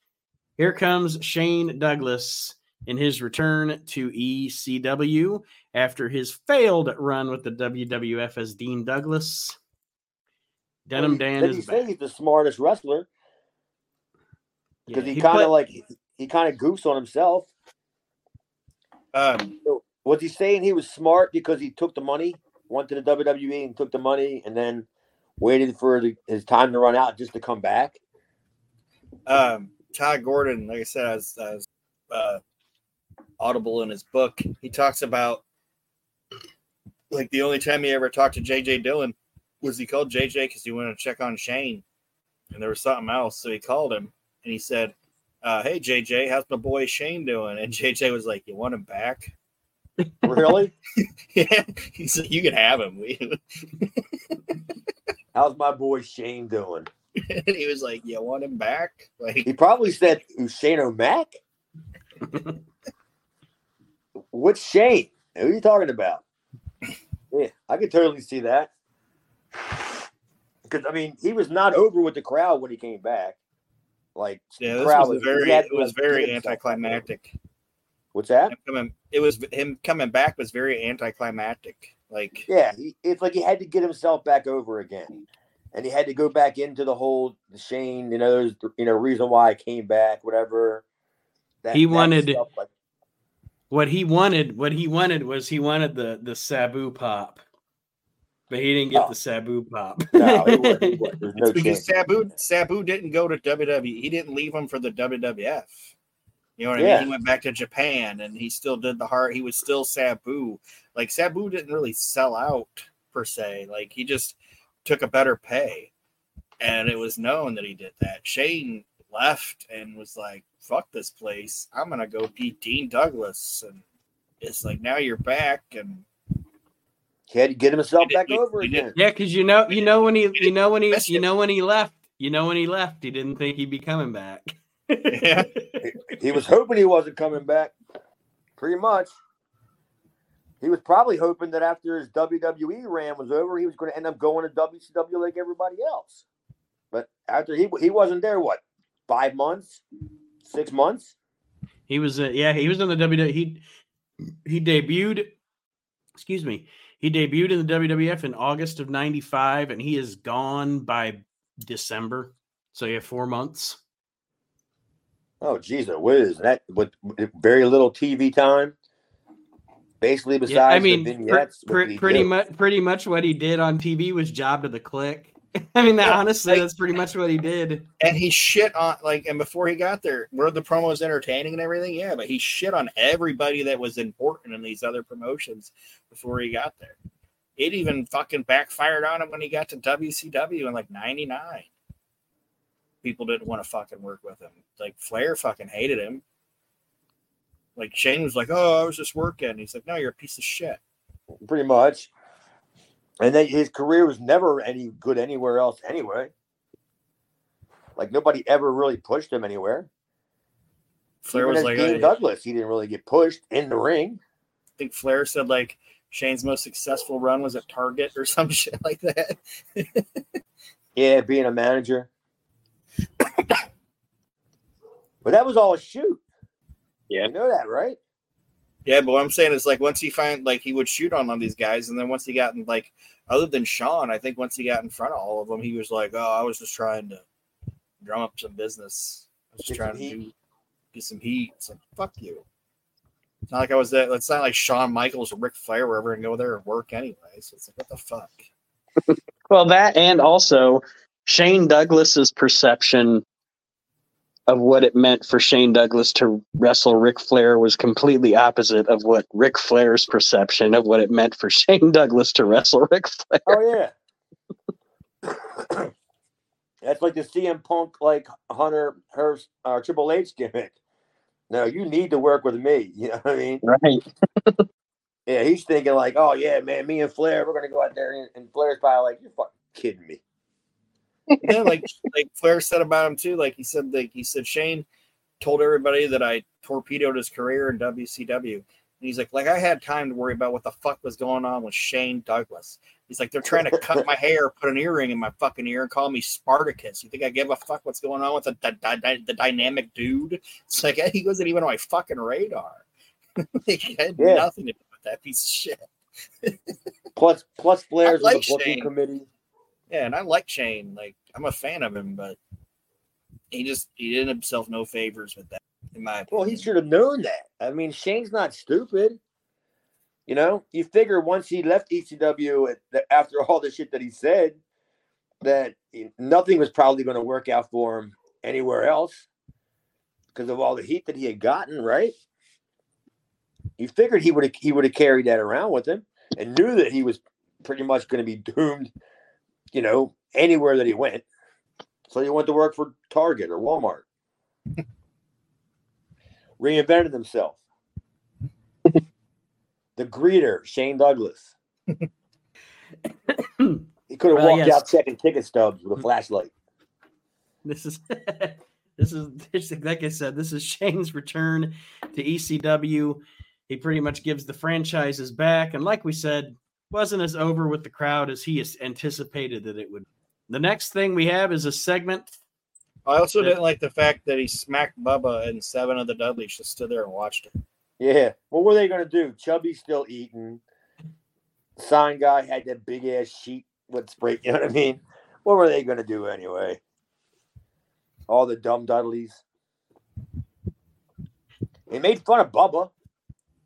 Here comes Shane Douglas in his return to ECW after his failed run with the WWF as Dean Douglas. Denim Well, Dan is back. he's the smartest wrestler because Yeah, he kind put- of like he kind of goofs on himself. Um, So, was he saying he was smart because he took the money, went to the WWE and took the money, and then waited for the, his time to run out just to come back? um, Todd Gordon, like I said, as, as uh, Audible in his book, he talks about like the only time he ever talked to JJ Dillon was he called JJ because he wanted to check on Shane, and there was something else, so he called him and he said, uh, "Hey JJ, how's my boy Shane doing?" And JJ was like, "You want him back?" Really? yeah, he said, "You can have him." How's my boy Shane doing? and he was like, "You want him back?" Like, He probably said "Who's Shane O'Mac. Which Shane? Who are you talking about? Yeah, I could totally see that. Because I mean, he was not over with the crowd when he came back. Like, yeah, this crowd was a very, it was very get himself anticlimactic. What's that? coming it was him coming back was very anticlimactic like Yeah, he, it's like he had to get himself back over again, and he had to go back into the whole the Shane. You know, there's you know reason why I came back, whatever. That, He that wanted- stuff, like, What he wanted, what he wanted was he wanted the the Sabu pop, but he didn't get Oh. the Sabu pop. no, he wasn't, he no it's because. Sabu Sabu didn't go to WWE. He didn't leave him for the WWF. You know what I mean? He went back to Japan and he still did the heart. He was still Sabu. Like Sabu didn't really sell out per se. Like he just took a better pay. And it was known that he did that. Shane left and was like, fuck this place. I'm gonna go beat Dean Douglas. And it's like now you're back and He had to get himself back we- over we did- again. yeah, because you know, you know when he, you know when he, you know when he left, you know when he left, he didn't think he'd be coming back. Yeah. He was hoping he wasn't coming back. Pretty much. He was probably hoping that after his WWE ran was over, he was going to end up going to WCW like everybody else. But after he he wasn't there, what five months, six months? He was, uh, yeah, he was in the WWE. He he debuted. Excuse me. He debuted in the WWF in August of '95, and he is gone by December. So you have four months. Oh, geez, it whiz. That with, very little TV time. Basically, besides Yeah, I mean, the pr- vignettes, what pr- pretty much, pretty much what he did on TV was job to the Kliq. I mean, that, Yeah, honestly, like- that's pretty much what he did. and he shit on like and before he got there were the promos entertaining and everything yeah but he shit on everybody that was important in these other promotions before he got there. It even fucking backfired on him when he got to wcw in like 99 people didn't want to fucking work with him. Like flair fucking hated him. Like shane was like oh i was just working. He's like no you're a piece of shit. Pretty much. And then his career was never any good anywhere else anyway. Like nobody ever really pushed him anywhere. flair Even was like Dean uh, Douglas, he didn't really get pushed in the ring. I think flair said like shane's most successful run was at target or some shit like that Yeah, being a manager. but that was all a shoot. Yeah. You know that, right? Yeah, but what I'm saying is like once he find like he would shoot on all these guys, and then once he got in like other than Sean, I think once he got in front of all of them, he was like, "Oh, I was just trying to drum up some business. I was just Get trying to do get some heat." It's like fuck you. It's not like I was that. It's not like Shawn Michaels or Ric Flair were ever gonna go there and work anyway. So it's like what the fuck. Well, that and also Shane Douglas's perception of what it meant for Shane Douglas to wrestle Ric Flair was completely opposite of what Ric Flair's perception of what it meant for Shane Douglas to wrestle Ric Flair. Oh yeah. That's like the CM Punk, like Hunter Hearst, uh, Triple H gimmick. No, you need to work with me. You know what I mean? Right. Yeah, he's thinking like, oh yeah, man, me and Flair, we're gonna go out there, and, and Flair's probably like, you're fucking kidding me. Yeah, like like Flair said about him too. Like he said, like he said, Shane told everybody that I torpedoed his career in WCW. And he's like, like I had time to worry about what the fuck was going on with Shane Douglas. He's like, they're trying to cut my hair, put an earring in my fucking ear, and call me Spartacus. You think I give a fuck what's going on with the, the, the dynamic dude? It's like he wasn't even on my fucking radar. like, I had Yeah. nothing to do with that piece of shit. Plus, plus Flair's like on the booking Shane. committee. Yeah, and I like Shane. Like I'm a fan of him, but he just he did himself no favors with that, in my opinion. Well, he should have known that. I mean, Shane's not stupid. You know, you figure once he left ECW after all the shit that he said, that nothing was probably going to work out for him anywhere else because of all the heat that he had gotten, right? You figured he would have he would have carried that around with him and knew that he was pretty much going to be doomed, you know, anywhere that he went. So he went to work for Target or Walmart reinvented himself. the greeter, Shane Douglas. he could have Well, walked yes. out checking ticket stubs with a flashlight. This is this is this is- like I said, this is Shane's return to ECW. He pretty much gives the franchises back, and like we said, wasn't as over with the crowd as he anticipated that it would. The next thing we have is a segment. I also didn't like the fact that he smacked Bubba and seven of the Dudleys just stood there and watched it. Yeah. What were they going to do? Chubby's still eating. Sign guy had that big ass sheet with spray. You know what I mean? What were they going to do anyway? All the dumb Dudleys. They made fun of Bubba.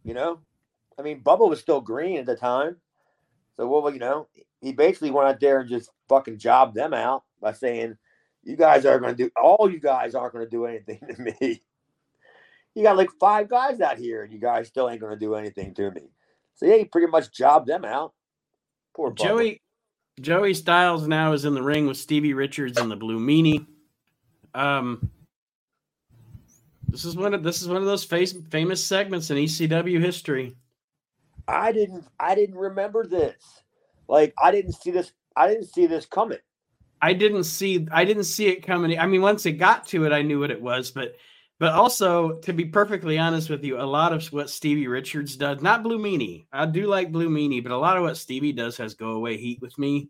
You know, I mean, Bubba was still green at the time. So well, You know, he basically went out there and just fucking jobbed them out by saying, "You guys are going to do. All you guys aren't going to do anything to me." You got like five guys out here, and you guys still ain't going to do anything to me. So yeah, he pretty much jobbed them out. Poor Bubba. Joey Joey Styles now is in the ring with Stevie Richards and the Blue Meanie. Um, this is one of this is one of those face, famous segments in ECW history. I didn't. I didn't remember this. Like I didn't see this. I didn't see this coming. I didn't see I didn't see it coming. I mean, once it got to it, I knew what it was, but but also to be perfectly honest with you, a lot of what Stevie Richards does, not Blue Meanie. I do like Blue Meanie, but a lot of what Stevie does has go away heat with me.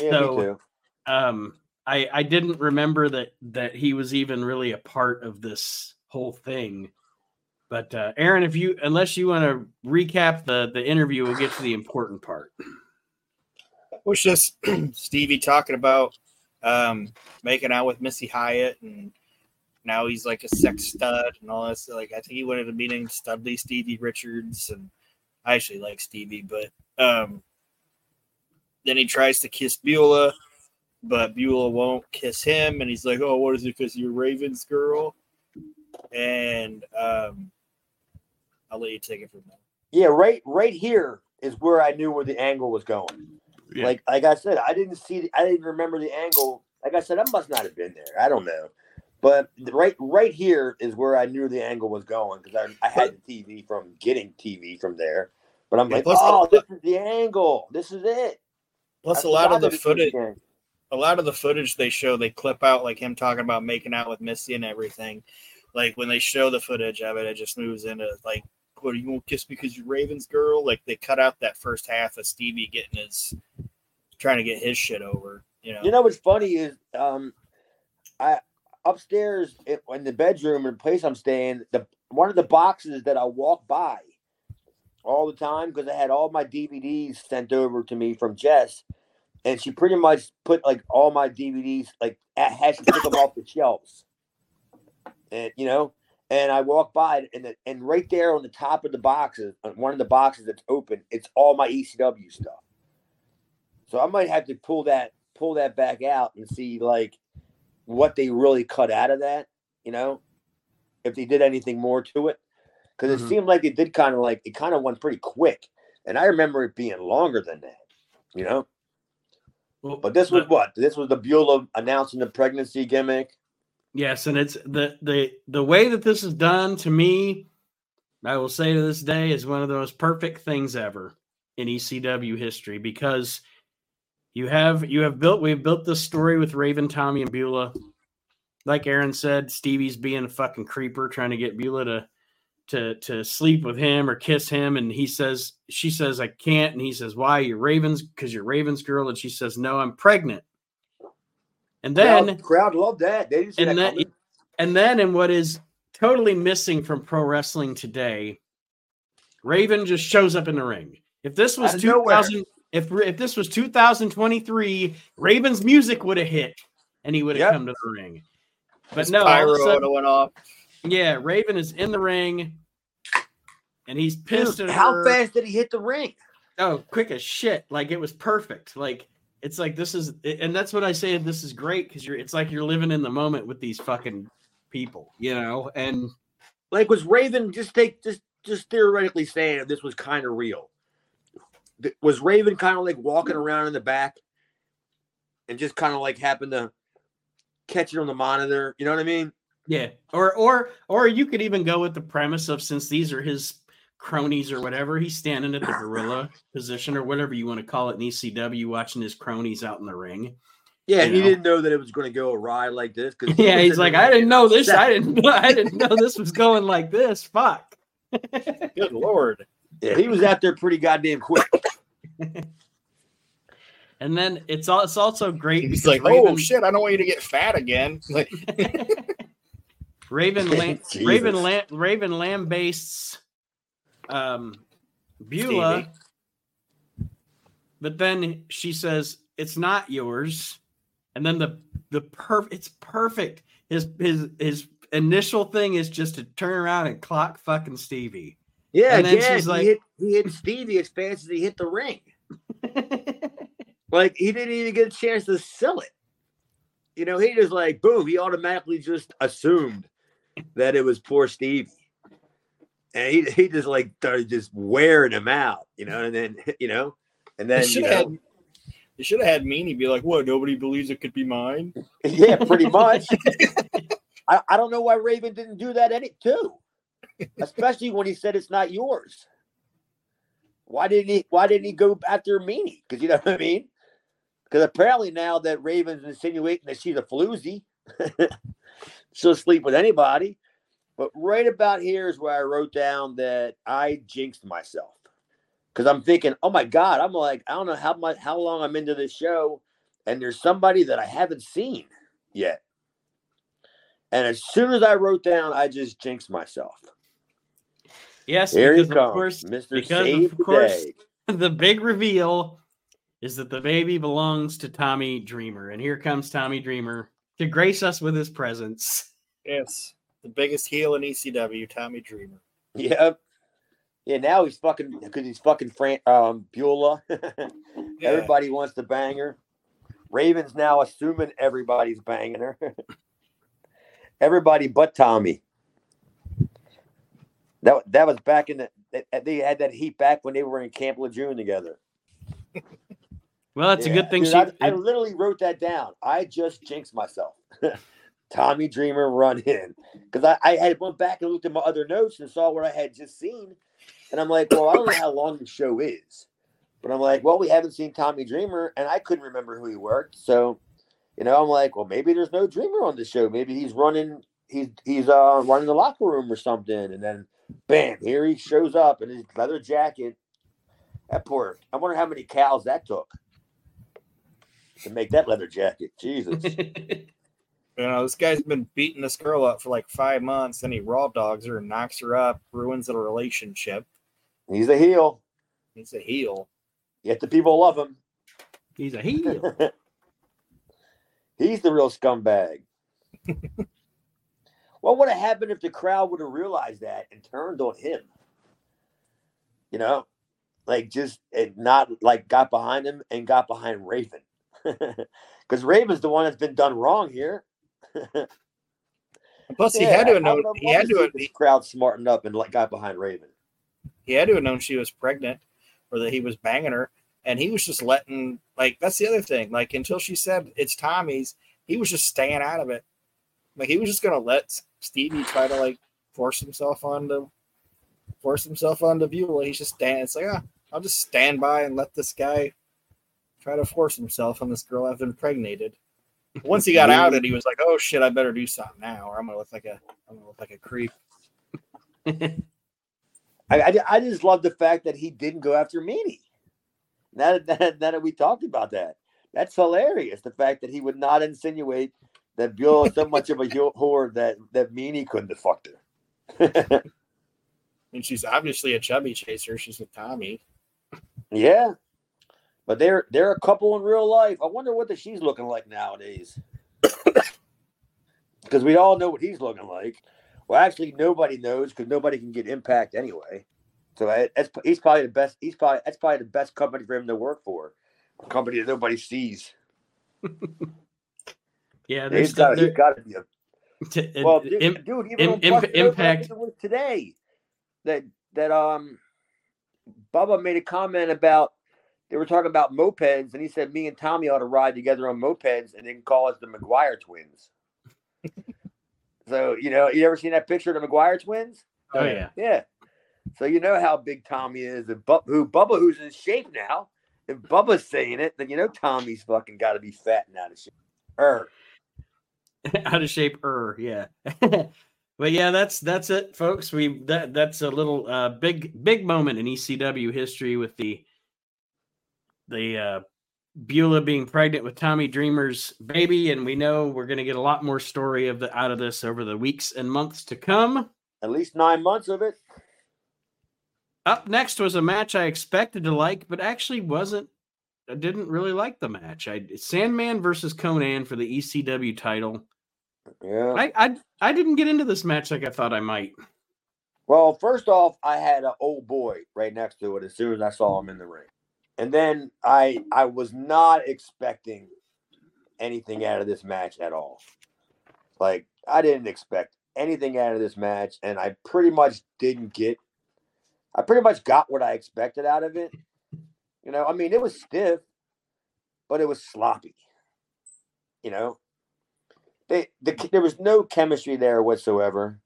Yeah, So- me too. Um, I I didn't remember that that he was even really a part of this whole thing. But uh, Aaron, if you unless you want to recap the the interview, we'll get to the important part. was just Stevie talking about um, making out with Missy Hyatt, and now he's like a sex stud and all this. Like I think he wanted to named Studley Stevie Richards, and I actually like Stevie, but um, then he tries to kiss Beulah, but Beulah won't kiss him, and he's like, "Oh, what is it? Because you're Ravens girl." And um, I'll let you take it from there. Yeah, right. Right here is where I knew where the angle was going. Yeah. Like like I said, I didn't see. I didn't remember the angle. Like I said, I must not have been there. I don't know. But right right here is where I knew the angle was going because I, I had the TV from getting TV from there. But I'm Yeah, like, plus the- oh, this is the angle. This is it. Plus, I a lot of the that it was footage, the- a lot of the footage they show, they clip out like him talking about making out with Missy and everything. Like when they show the footage of it, it just moves into like, "What are you won't kiss because you're Ravens girl?" Like they cut out that first half of Stevie getting his, trying to get his shit over. You know, You know what's funny is um I upstairs in, the bedroom in the place I'm staying, the one of the boxes that I walk by all the time because I had all my DVDs sent over to me from Jess, and she pretty much put like all my DVDs like had to took them off the shelves, and you know, and I walk by and the, and right there on the top of the boxes, on one of the boxes that's open, it's all my ECW stuff. So I might have to pull that pull that back out and see like what they really cut out of that, you know, if they did anything more to it. Because Mhm. it seemed like it did kind of like it kind of went pretty quick. And I remember it being longer than that, you know. Well, But this was what? This was the Beulah announcing the pregnancy gimmick. Yes, and it's the the the way that this is done to me, I will say to this day, is one of the most perfect things ever in ECW history because you have you have built we've built this story with Raven, Tommy, and Beulah. Like Aaron said, Stevie's being a fucking creeper trying to get Beulah to to to sleep with him or kiss him, and he says she says I can't, and he says why you're Ravens because you're Ravens girl, and she says no I'm pregnant. And then crowd, crowd loved that. They didn't see and that then, coming. and then, in what is totally missing from pro wrestling today, Raven just shows up in the ring. If this was Out nowhere. 2000, if if this was 2023, Raven's music would have hit, and he would have Yep. come to the ring. But His no, all pyro sudden- went off. yeah, Raven is in the ring, and he's pissed Dude, at how her. fast did he hit the ring? Oh, quick as shit! Like it was perfect. Like it's like this is, and that's what I say. This is great because you're. It's like you're living in the moment with these fucking people, you know. And Like was Raven just take just just theoretically saying this was kind of real? Was Raven kind of like walking around in the back and just kind of like happened to catch it on the monitor? You know what I mean? yeah, or or or you could even go with the premise of since these are his cronies or whatever, he's standing at the gorilla position or whatever you want to call it in ECW, watching his cronies out in the ring. Yeah, You he know. didn't know that it was going to go awry like this. Cause he Yeah, he's like, I didn't know this. I didn't know. I didn't know this was going like this. Fuck. Good lord. Yeah, he was out there pretty goddamn quick. And then it's all it's also great He's like, oh, Raven, oh shit, I don't want you to get fat again. Like, Raven Lam- Jesus. Raven Lam- Raven Lambastes um Beulah, but then she says it's not yours, and then the the perf it's perfect. His his his initial thing is just to turn around and clock fucking Stevie. Yeah, And then she's like- he, hit, he hit Stevie as fast as he hit the ring. Like he didn't even get a chance to sell it. You know, he just like boom, he automatically just assumed that it was poor Stevie. And he, he just like started just wearing him out, you know, and then you know, and then you should know, have had they should have had Meanie be like, what, nobody believes it could be mine? yeah, pretty much. I, I don't know why Raven didn't do that any too. Especially when he said it's not yours. Why didn't he why didn't he go after Meanie? Because you know what I mean? Because apparently now that Raven's insinuating that she's a floozy, she'll sleep with anybody. But right about here is where I wrote down that I jinxed myself. Because I'm thinking, oh my God, I'm like, I don't know how much how long I'm into this show, and there's somebody that I haven't seen yet. And as soon as I wrote down, I just jinxed myself. yes, Here he because of comes, course Mr. because Save of course Day. the big reveal is that the baby belongs to Tommy Dreamer, and here comes Tommy Dreamer to grace us with his presence. Yes. The biggest heel in ECW, Tommy Dreamer. Yep. Yeah, now he's fucking because he's fucking Fran um Beulah. Yeah. Everybody wants to bang her. Raven's now assuming everybody's banging her. Everybody but Tommy. That that was back in the they had that heat back when they were in Camp Lejeune together. Well, that's a good thing. dude, she, I, I literally wrote that down. I just jinxed myself. Tommy Dreamer run in because I, I had went back and looked at my other notes and saw what I had just seen, and I'm like, well, I don't know how long the show is, but I'm like, well, we haven't seen Tommy Dreamer, and I couldn't remember who he worked, so you know, I'm like, well, maybe there's no Dreamer on the show. Maybe he's running, he's he's uh running the locker room or something, and then bam, here he shows up in his leather jacket. That poor. I wonder how many cows that took to make that leather jacket. Jesus. You know, this guy's been beating this girl up for like five months, then he raw dogs her and knocks her up, ruins the relationship. He's a heel. He's a heel. Yet the people love him. He's a heel. He's the real scumbag. what would have happened if the crowd would have realized that and turned on him? You know, like just and not like got behind him and got behind Raven. Because Raven's the one that's been done wrong here. Plus, he had to have known. He had to. Have, this crowd smartened up and like got behind Raven. he had to have known she was pregnant, or that he was banging her. and he was just letting like that's the other thing. Like until she said it's Tommy's, he was just staying out of it. Like he was just gonna let Stevie try to like force himself onto force himself onto Beulah. He's just stand. It's like ah, I'll just stand by and let this guy try to force himself on this girl I've impregnated. Once he got out, outed, he was like, "Oh shit, I better do something now, or I'm gonna look like a I'm gonna look like a creep." I, I, I just love the fact that he didn't go after Meanie. Now that, now that we talked about that, that's hilarious. The fact that he would not insinuate that Beulah is so much of a whore that that Meanie couldn't have fucked her. and she's obviously a chubby chaser. She's with Tommy. Yeah, but they're they're a couple in real life. I wonder what the she's looking like nowadays. Because we all know what he's looking like. Well, actually, nobody knows because nobody can get impact anyway. So that's he's probably the best. He's probably that's probably the best company for him to work for. A company that nobody sees. yeah, he's got he's got to be a. To, well, dude, Im, dude even Im, impact today that that um Bubba made a comment about they were talking about mopeds, and he said me and Tommy ought to ride together on mopeds and then call us the McGuire twins. so you know, you ever seen that picture of the McGuire twins? Oh yeah, yeah. So you know how big Tommy is, and Bu- who Bubba, who's in shape now. If Bubba's saying it, then you know Tommy's fucking got to be fat and out of shape. Er, out of shape. Er, yeah. but yeah, that's that's it, folks. We that that's a little uh, big big moment in ECW history with the the uh, Beulah being pregnant with Tommy Dreamer's baby, and we know we're going to get a lot more story of the out of this over the weeks and months to come. At least nine months of it. Up next was a match I expected to like, but actually wasn't. I didn't really like the match. I Sandman versus Konnan for the ECW title. Yeah, I I, I didn't get into this match like I thought I might. Well, first off, I had an old boy right next to it as soon as I saw him in the ring. And then I I was not expecting anything out of this match at all. Like I didn't expect anything out of this match, and I pretty much didn't get. I pretty much got what I expected out of it. You know, I mean, it was stiff, but it was sloppy. You know, they the, there was no chemistry there whatsoever.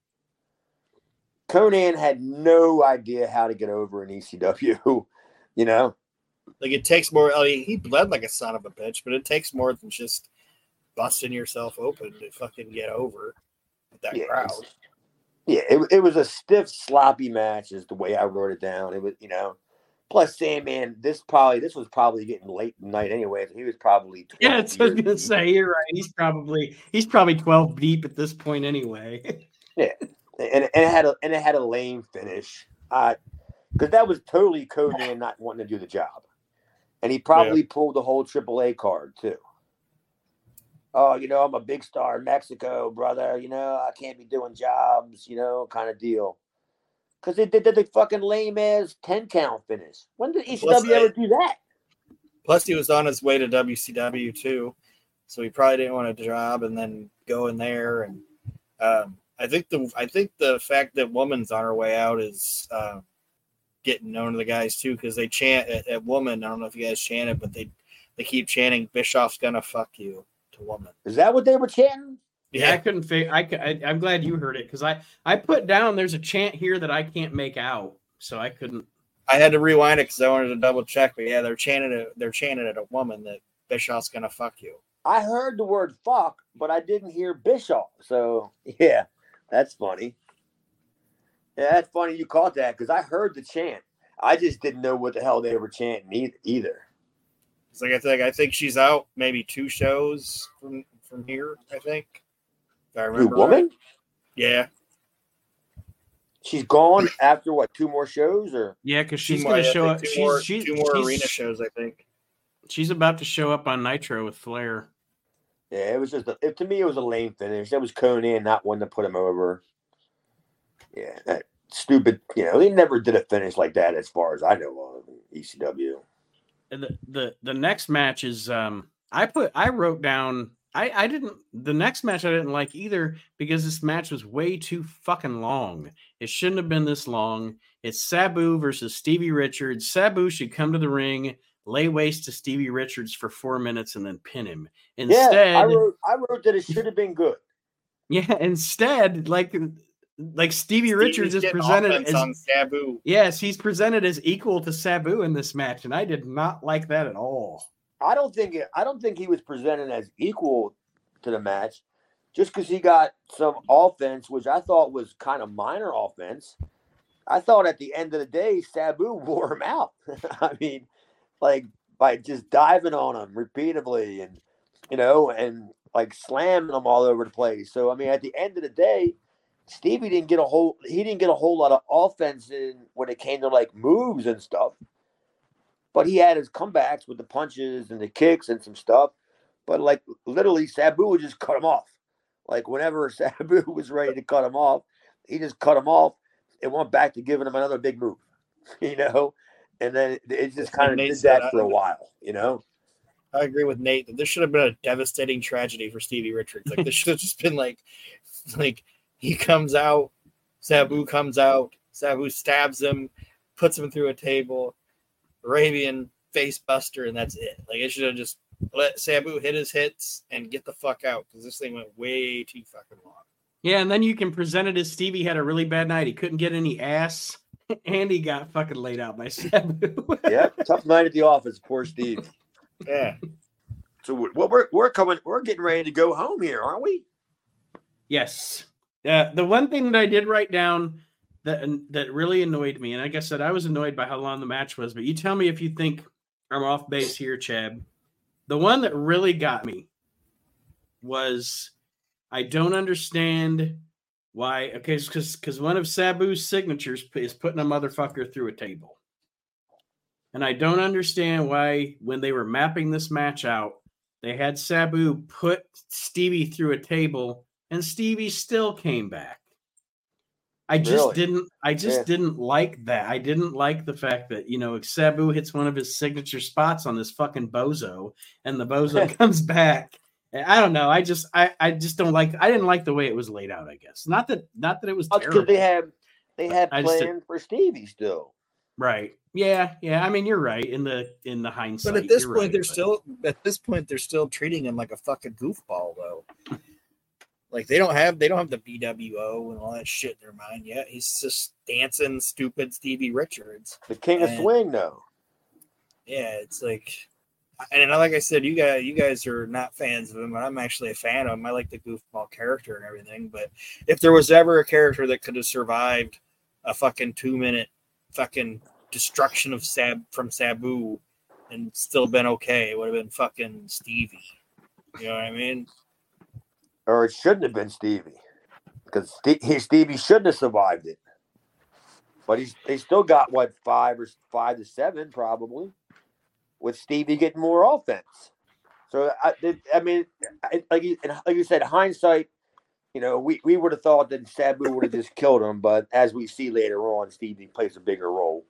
Konnan had no idea how to get over an ECW. You know, like it takes more. I mean, he bled like a son of a bitch, but it takes more than just busting yourself open to fucking get over that yeah, crowd. Yeah, it, it was a stiff, sloppy match, is the way I wrote it down. It was, you know. Plus, Sandman, this probably this was probably getting late night anyway. So he was probably yeah. It's, I was gonna say you're right. He's probably he's probably twelve deep at this point anyway. yeah, and, and it had a and it had a lame finish. Uh, because that was totally Konnan not wanting to do the job and he probably yeah. pulled the whole AAA card too. Oh, you know, I'm a big star in Mexico, brother. You know, I can't be doing jobs, you know, kind of deal. Because they did the fucking lame ass 10 count finish. When did ECW plus, ever do that? Plus, he was on his way to WCW too. So he probably didn't want a job and then go in there. And um, I think the I think the fact that woman's on her way out is uh, getting known to the guys too because they chant at, at, woman. I don't know if you guys chant it, but they they keep chanting "Bischoff's gonna fuck you" to woman. Is that what they were chanting? Yeah, yeah I couldn't figure. I, I am glad you heard it because I I put down there's a chant here that I can't make out, so I couldn't. I had to rewind it because I wanted to double check, but yeah, they're chanting it. They're chanting at a woman that Bischoff's gonna fuck you. I heard the word fuck, but I didn't hear Bischoff. So yeah, that's funny. Yeah, that's funny you caught that because I heard the chant. I just didn't know what the hell they were chanting either. It's like I think I think she's out maybe two shows from from here. I think. If I remember. Who, woman? Right. Yeah. She's gone after what? Two more shows or? Yeah, because she's going to show up. Two more, she's, two more she's, arena shows, I think. She's about to show up on Nitro with Flair. Yeah, it was just a, it, to me. It was a lame finish. That was Konnan not one to put him over yeah, that stupid. You know, they never did a finish like that, as far as I know of ECW. And the the the next match is um I put I wrote down I I didn't the next match I didn't like either because this match was way too fucking long. It shouldn't have been this long. It's Sabu versus Stevie Richards. Sabu should come to the ring lay waste to Stevie Richards for four minutes and then pin him. Yeah, Instead, I wrote, I wrote that it should have been good. yeah, instead, like like Stevie Richards is Stevie's getting presented as on Sabu. yes, he's presented as equal to Sabu in this match, and I did not like that at all. I don't think it, I don't think he was presented as equal to the match, just because he got some offense, which I thought was kind of minor offense. I thought at the end of the day, Sabu wore him out. I mean, like by just diving on him repeatedly, and you know, and like slamming him all over the place. So I mean, at the end of the day, Stevie didn't get a whole he didn't get a whole lot of offense in when it came to like moves and stuff. But he had his comebacks with the punches and the kicks and some stuff. But like literally, Sabu would just cut him off. Like whenever Sabu was ready to cut him off, he just cut him off and went back to giving him another big move, you know. And then it, just kind of did said, that for a while, you know. I agree with Nate that this should have been a devastating tragedy for Stevie Richards. Like this should have just been like, like he comes out, Sabu comes out, Sabu stabs him, puts him through a table, Arabian face buster, and that's it. Like it should have just let Sabu hit his hits and get the fuck out because this thing went way too fucking long. Yeah, and then you can present it as Stevie had a really bad night. He couldn't get any ass, and he got fucking laid out by Sabu. Yeah, tough night at the office, poor Steve. Yeah, So we- well, we're we're coming, we're getting ready to go home here, aren't we? Yes. Uh, the one thing that I did write down that that really annoyed me, and like I said, I was annoyed by how long the match was. But you tell me if you think I'm off base here, Chad. The one that really got me was I don't understand why. Okay, because because one of Sabu's signatures is putting a motherfucker through a table, and I don't understand why when they were mapping this match out, they had Sabu put Stevie through a table and Stevie still came back. I just Really? didn't I just Yeah. didn't like that. I didn't like the fact that, you know, Sabu hits one of his signature spots on this fucking bozo and the bozo comes back. Eh, I don't know. I just I I just don't like I didn't like the way it was laid out, I guess. Not that not that it was That's terrible. they had they had I planned for Stevie still. right. Yeah, yeah. I mean, you're right in the in the hindsight. but at this point, right, they're but- still at this point they're still treating him like a fucking goofball though. Like they don't have they don't have the BWO and all that shit in their mind yet. He's just dancing stupid Stevie Richards. The king of swing, though. Yeah, it's like, and like I said, you guys, you guys are not fans of him, but I'm actually a fan of him. I like the goofball character and everything. But if there was ever a character that could have survived a fucking two minute fucking destruction of Sab from Sabu and still been okay, it would have been fucking Stevie. You know what I mean? Or it shouldn't have been Stevie. Because Ste- he, Stevie shouldn't have survived it. But he's they still got what five or five to seven probably, with Stevie getting more offense. So I, I mean, like you, like you said, hindsight, you know, we, we would have thought that Sabu would have just killed him, but as we see later on, Stevie plays a bigger role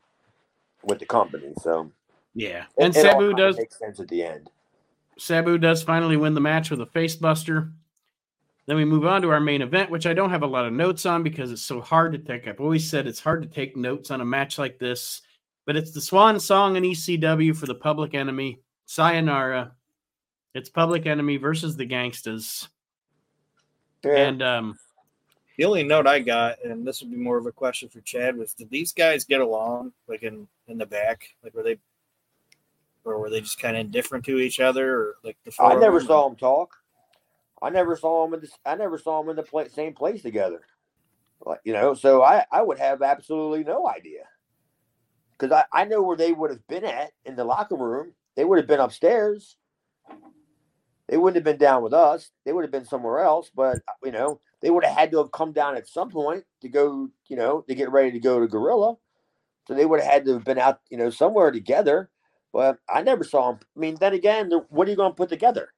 with the company. So Yeah. And it Sabu kinda does makes sense at the end. Sabu does finally win the match with a face buster. Then we move on to our main event, which I don't have a lot of notes on because it's so hard to take. I've always said it's hard to take notes on a match like this, but it's the swan song in ECW for the public enemy. Sayonara. It's public enemy versus the gangstas. Yeah. And um The only note I got, and this would be more of a question for Chad, was did these guys get along like in in the back? Like were they or were they just kind of indifferent to each other or like the four I never them? saw them talk. I never saw them in the. I never saw them in the same place together. Like you know, so I I would have absolutely no idea. Because I I know where they would have been at in the locker room. They would have been upstairs. They wouldn't have been down with us. They would have been somewhere else. But uh, you know, they would have had to have come down at some point to go. You know, to get ready to go to Gorilla. So they would have had to have been out. You know, somewhere together. But I never saw them. I mean, then again, what are you going to put together?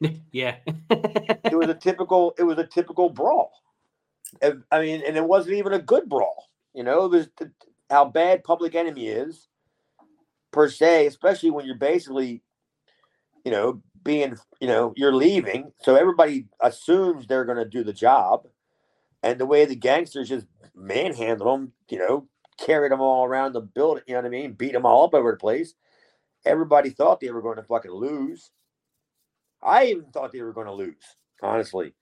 yeah. it was a typical it was a typical brawl. I mean and it wasn't even a good brawl you know? It was t- how bad public enemy is per se especially when you're basically you know being you know you're leaving. So everybody assumes they're going to do the job. And the way the gangstas just manhandled them you know carried them all around the building you know what i mean? Beat them all up over the place. Everybody thought they were going to fucking lose. I even thought they were going to lose. Honestly,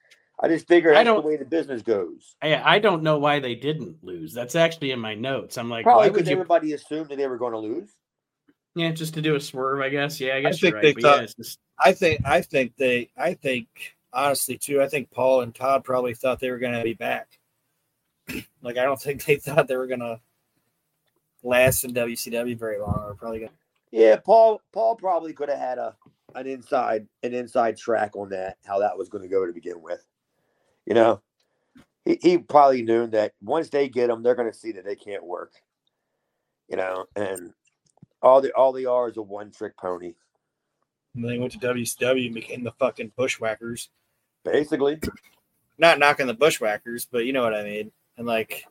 I just figured I that's the don't- way the business goes. I, I don't know why they didn't lose. That's actually in my notes. I'm like, Probably why would because you? everybody assumed that they were going to lose. Yeah, just to do a swerve, I guess. Yeah, I guess think you're they right. But thought- yeah, just I think I think they I think honestly too. I think Paul and Todd probably thought they were going to be back. like I don't think they thought they were going to last in WCW very long. Or probably going. to Yeah, Paul. Paul probably could have had a an inside an inside track on that how that was going to go to begin with. You know, he, he probably knew that once they get them, they're going to see that they can't work. You know, and all the all they are is a one trick pony, And then they went to WCW and became the fucking bushwhackers. basically. Not knocking the bushwhackers, but you know what I mean. And like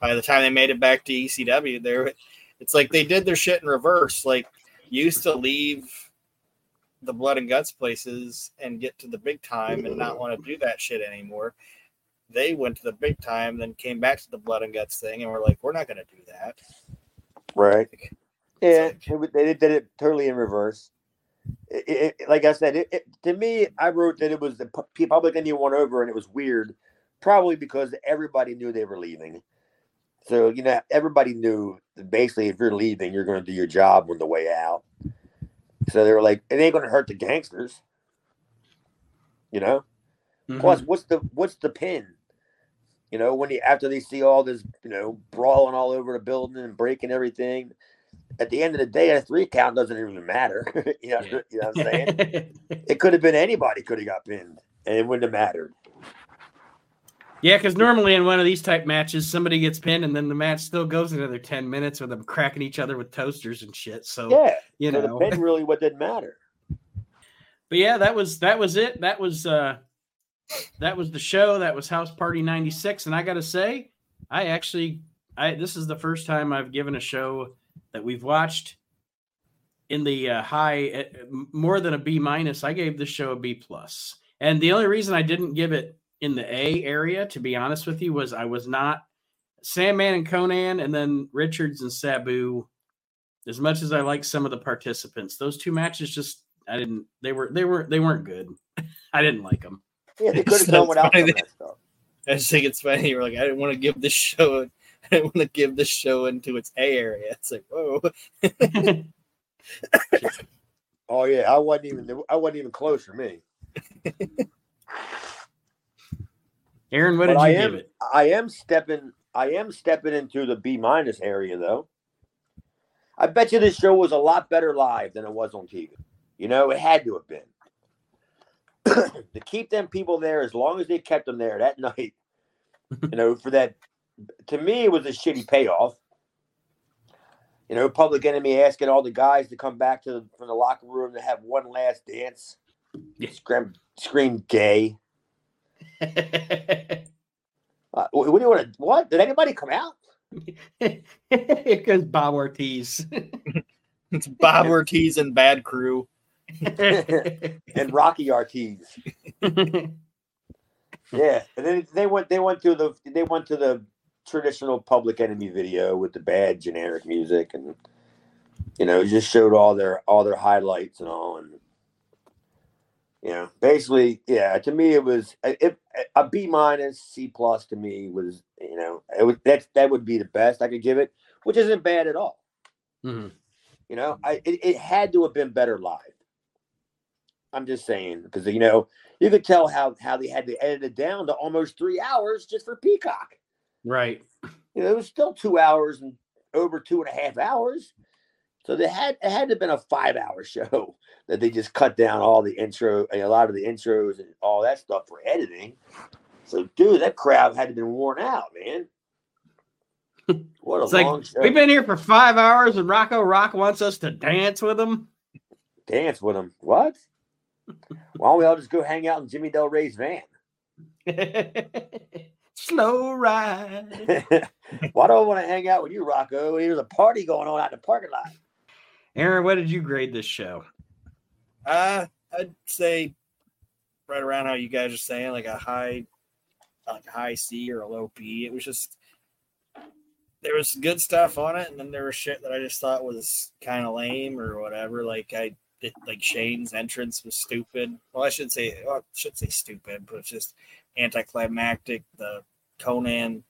by the time they made it back to ECW, there it's like they did their shit in reverse. Like used to leave the blood and guts places and get to the big time and not want to do that shit anymore. They went to the big time, then came back to the blood and guts thing, and we're like, we're not going to do that. Right. Like, Yeah, like- it was- they did, did it totally in reverse. It, it- it- like I said, it, it, to me, I wrote that it was the pu- public enemy won over, and it was weird, probably because everybody knew they were leaving. So you know, everybody knew that basically if you're leaving, you're going to do your job on the way out. So they were like, it ain't going to hurt the gangstas, you know. mhm. Plus, what's the what's the pin? You know, when you after they see all this, you know, brawling all over the building and breaking everything, at the end of the day, a three count doesn't even matter. you, know, Yeah. you know what I'm saying? it could have been anybody could have got pinned, and it wouldn't have mattered. Yeah, because normally in one of these type matches, somebody gets pinned, and then the match still goes another ten minutes with them cracking each other with toasters and shit. So Yeah, you know, the pin really what didn't matter. but yeah, that was that was it. That was uh that was the show. That was House Party '96, and I got to say, I actually, I this is the first time I've given a show that we've watched in the uh, high uh, more than a B minus. I gave this show a B plus, and the only reason I didn't give it in the A area, to be honest with you, was I was not Sandman and Konnan, and then Richards and Sabu. As much as I like some of the participants, those two matches just I didn't. They were they were they weren't good. I didn't like them. Yeah, they could have So done without funny that- that stuff. I just think it's funny. You're like, I didn't want to give this show. I didn't want to give this show into its A area. It's like, whoa. Oh yeah, I wasn't even I wasn't even close for me. Aaron, what But did I you am give it? I am stepping I am stepping into the B minus area though. I bet you this show was a lot better live than it was on TV. You know, it had to have been. to keep them people there as long as they kept them there that night, you know, for that to me it was a shitty payoff. You know, Public Enemy asking all the guys to come back to the, from the locker room to have one last dance. Yeah. Scream, scream gay. Uh, what do you want to? What did anybody come out? Here comes Bob Artese. It's Bob Artese and Bad Crew. and Rocky Ortiz. Yeah, and then they went. They went to the. They went to the traditional Public Enemy video with the bad generic music, and you know, just showed all their all their highlights and all, and you know, basically, yeah. To me, it was it, a B minus, C plus. To me, was you know, it was that that would be the best I could give it, which isn't bad at all. Mhm. You know, I it, it had to have been better live. I'm just saying because you know you could tell how how they had to edit it down to almost three hours just for Peacock. Right. You know, it was still two hours and over two and a half hours. So they had it had to have been a five hour show that they just cut down all the intro a lot of the intros and all that stuff for editing. So dude, that crowd had to been worn out, man. What a It's like long show. we've been here for five hours, and Rocco Rock wants us to dance with him. Dance with him? What? Why don't we all just go hang out in Jimmy Del Ray's van? Slow ride. Why do I want to hang out with you, Rocco? There's a party going on out in the parking lot. Aaron, what did you grade this show? Uh, I'd say right around how you guys are saying, like a high, like a high C or a low B. It was just, there was good stuff on it, and then there was shit that I just thought was kind of lame or whatever. Like I it, like Shane's entrance was stupid. Well, I should say well, I should say stupid, but it's just anticlimactic. The Konnan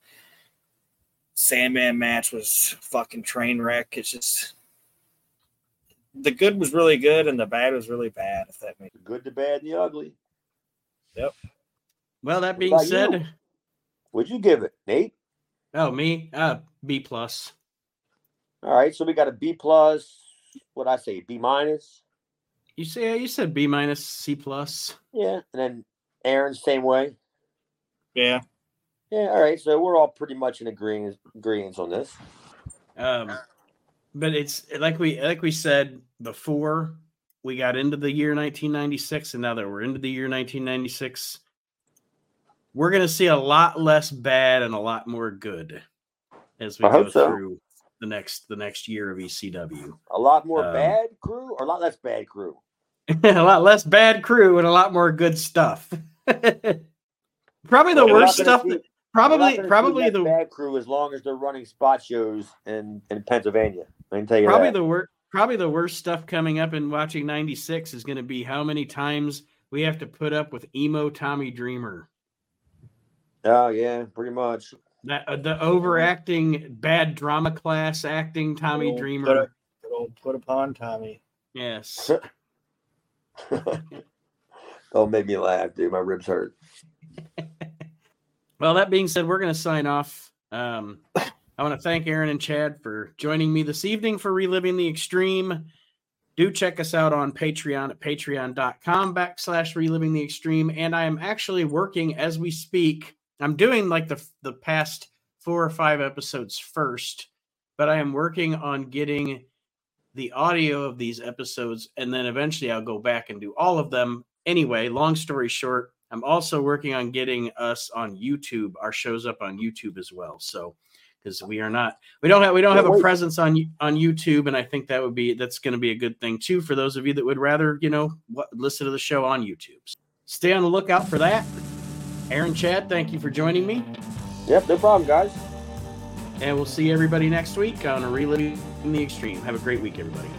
Sandman match was fucking train wreck. It's just the good was really good and the bad was really bad. If that makes good, the bad, and the ugly. Yep. Well, that being said, you? What'd you give it, Nate? oh me, uh, B plus. All right, so we got a B plus. What I say, B minus. You say you said B minus C plus. Yeah, and then Aaron same way. yeah. Yeah, all right. So we're all pretty much in agreement agreement on this. Um, but it's like we like we said before we got into the year 1996, and now that we're into the year 1996, we're gonna see a lot less bad and a lot more good as we I go so. through the next the next year of ECW. A lot more Um, bad crew or a lot less bad crew. a lot less bad crew and a lot more good stuff. probably the We're worst stuff. see- that- probably probably the bad crew as long as they're running spot shows in in Pennsylvania. I can tell you probably that. the worst probably the worst stuff coming up in watching 96 is going to be how many times we have to put up with emo tommy dreamer oh yeah, pretty much. that uh, the overacting bad drama class acting tommy dreamer Put, a, good old put upon Tommy. yes Don't make me laugh, dude. My ribs hurt. well that being said we're going to sign off. Um i want to thank aaron and chad for joining me this evening for reliving the extreme. Do check us out on patreon at patreon.com backslash reliving the extreme. And i am actually working as we speak. I'm doing like the the past four or five episodes first but i am working on getting the audio of these episodes and then eventually i'll go back and do all of them. Anyway long story short i'm also working on getting us on youtube. Our shows up on youtube as well so because we are not we don't have we don't have a presence on on youtube and i think that would be that's going to be a good thing too for those of you that would rather you know what, listen to the show on youtube. Stay on the lookout for that. Aaron chad thank you for joining me. Yep, no problem, guys. and we'll see everybody next week on a reliving the extreme. Have a great week everybody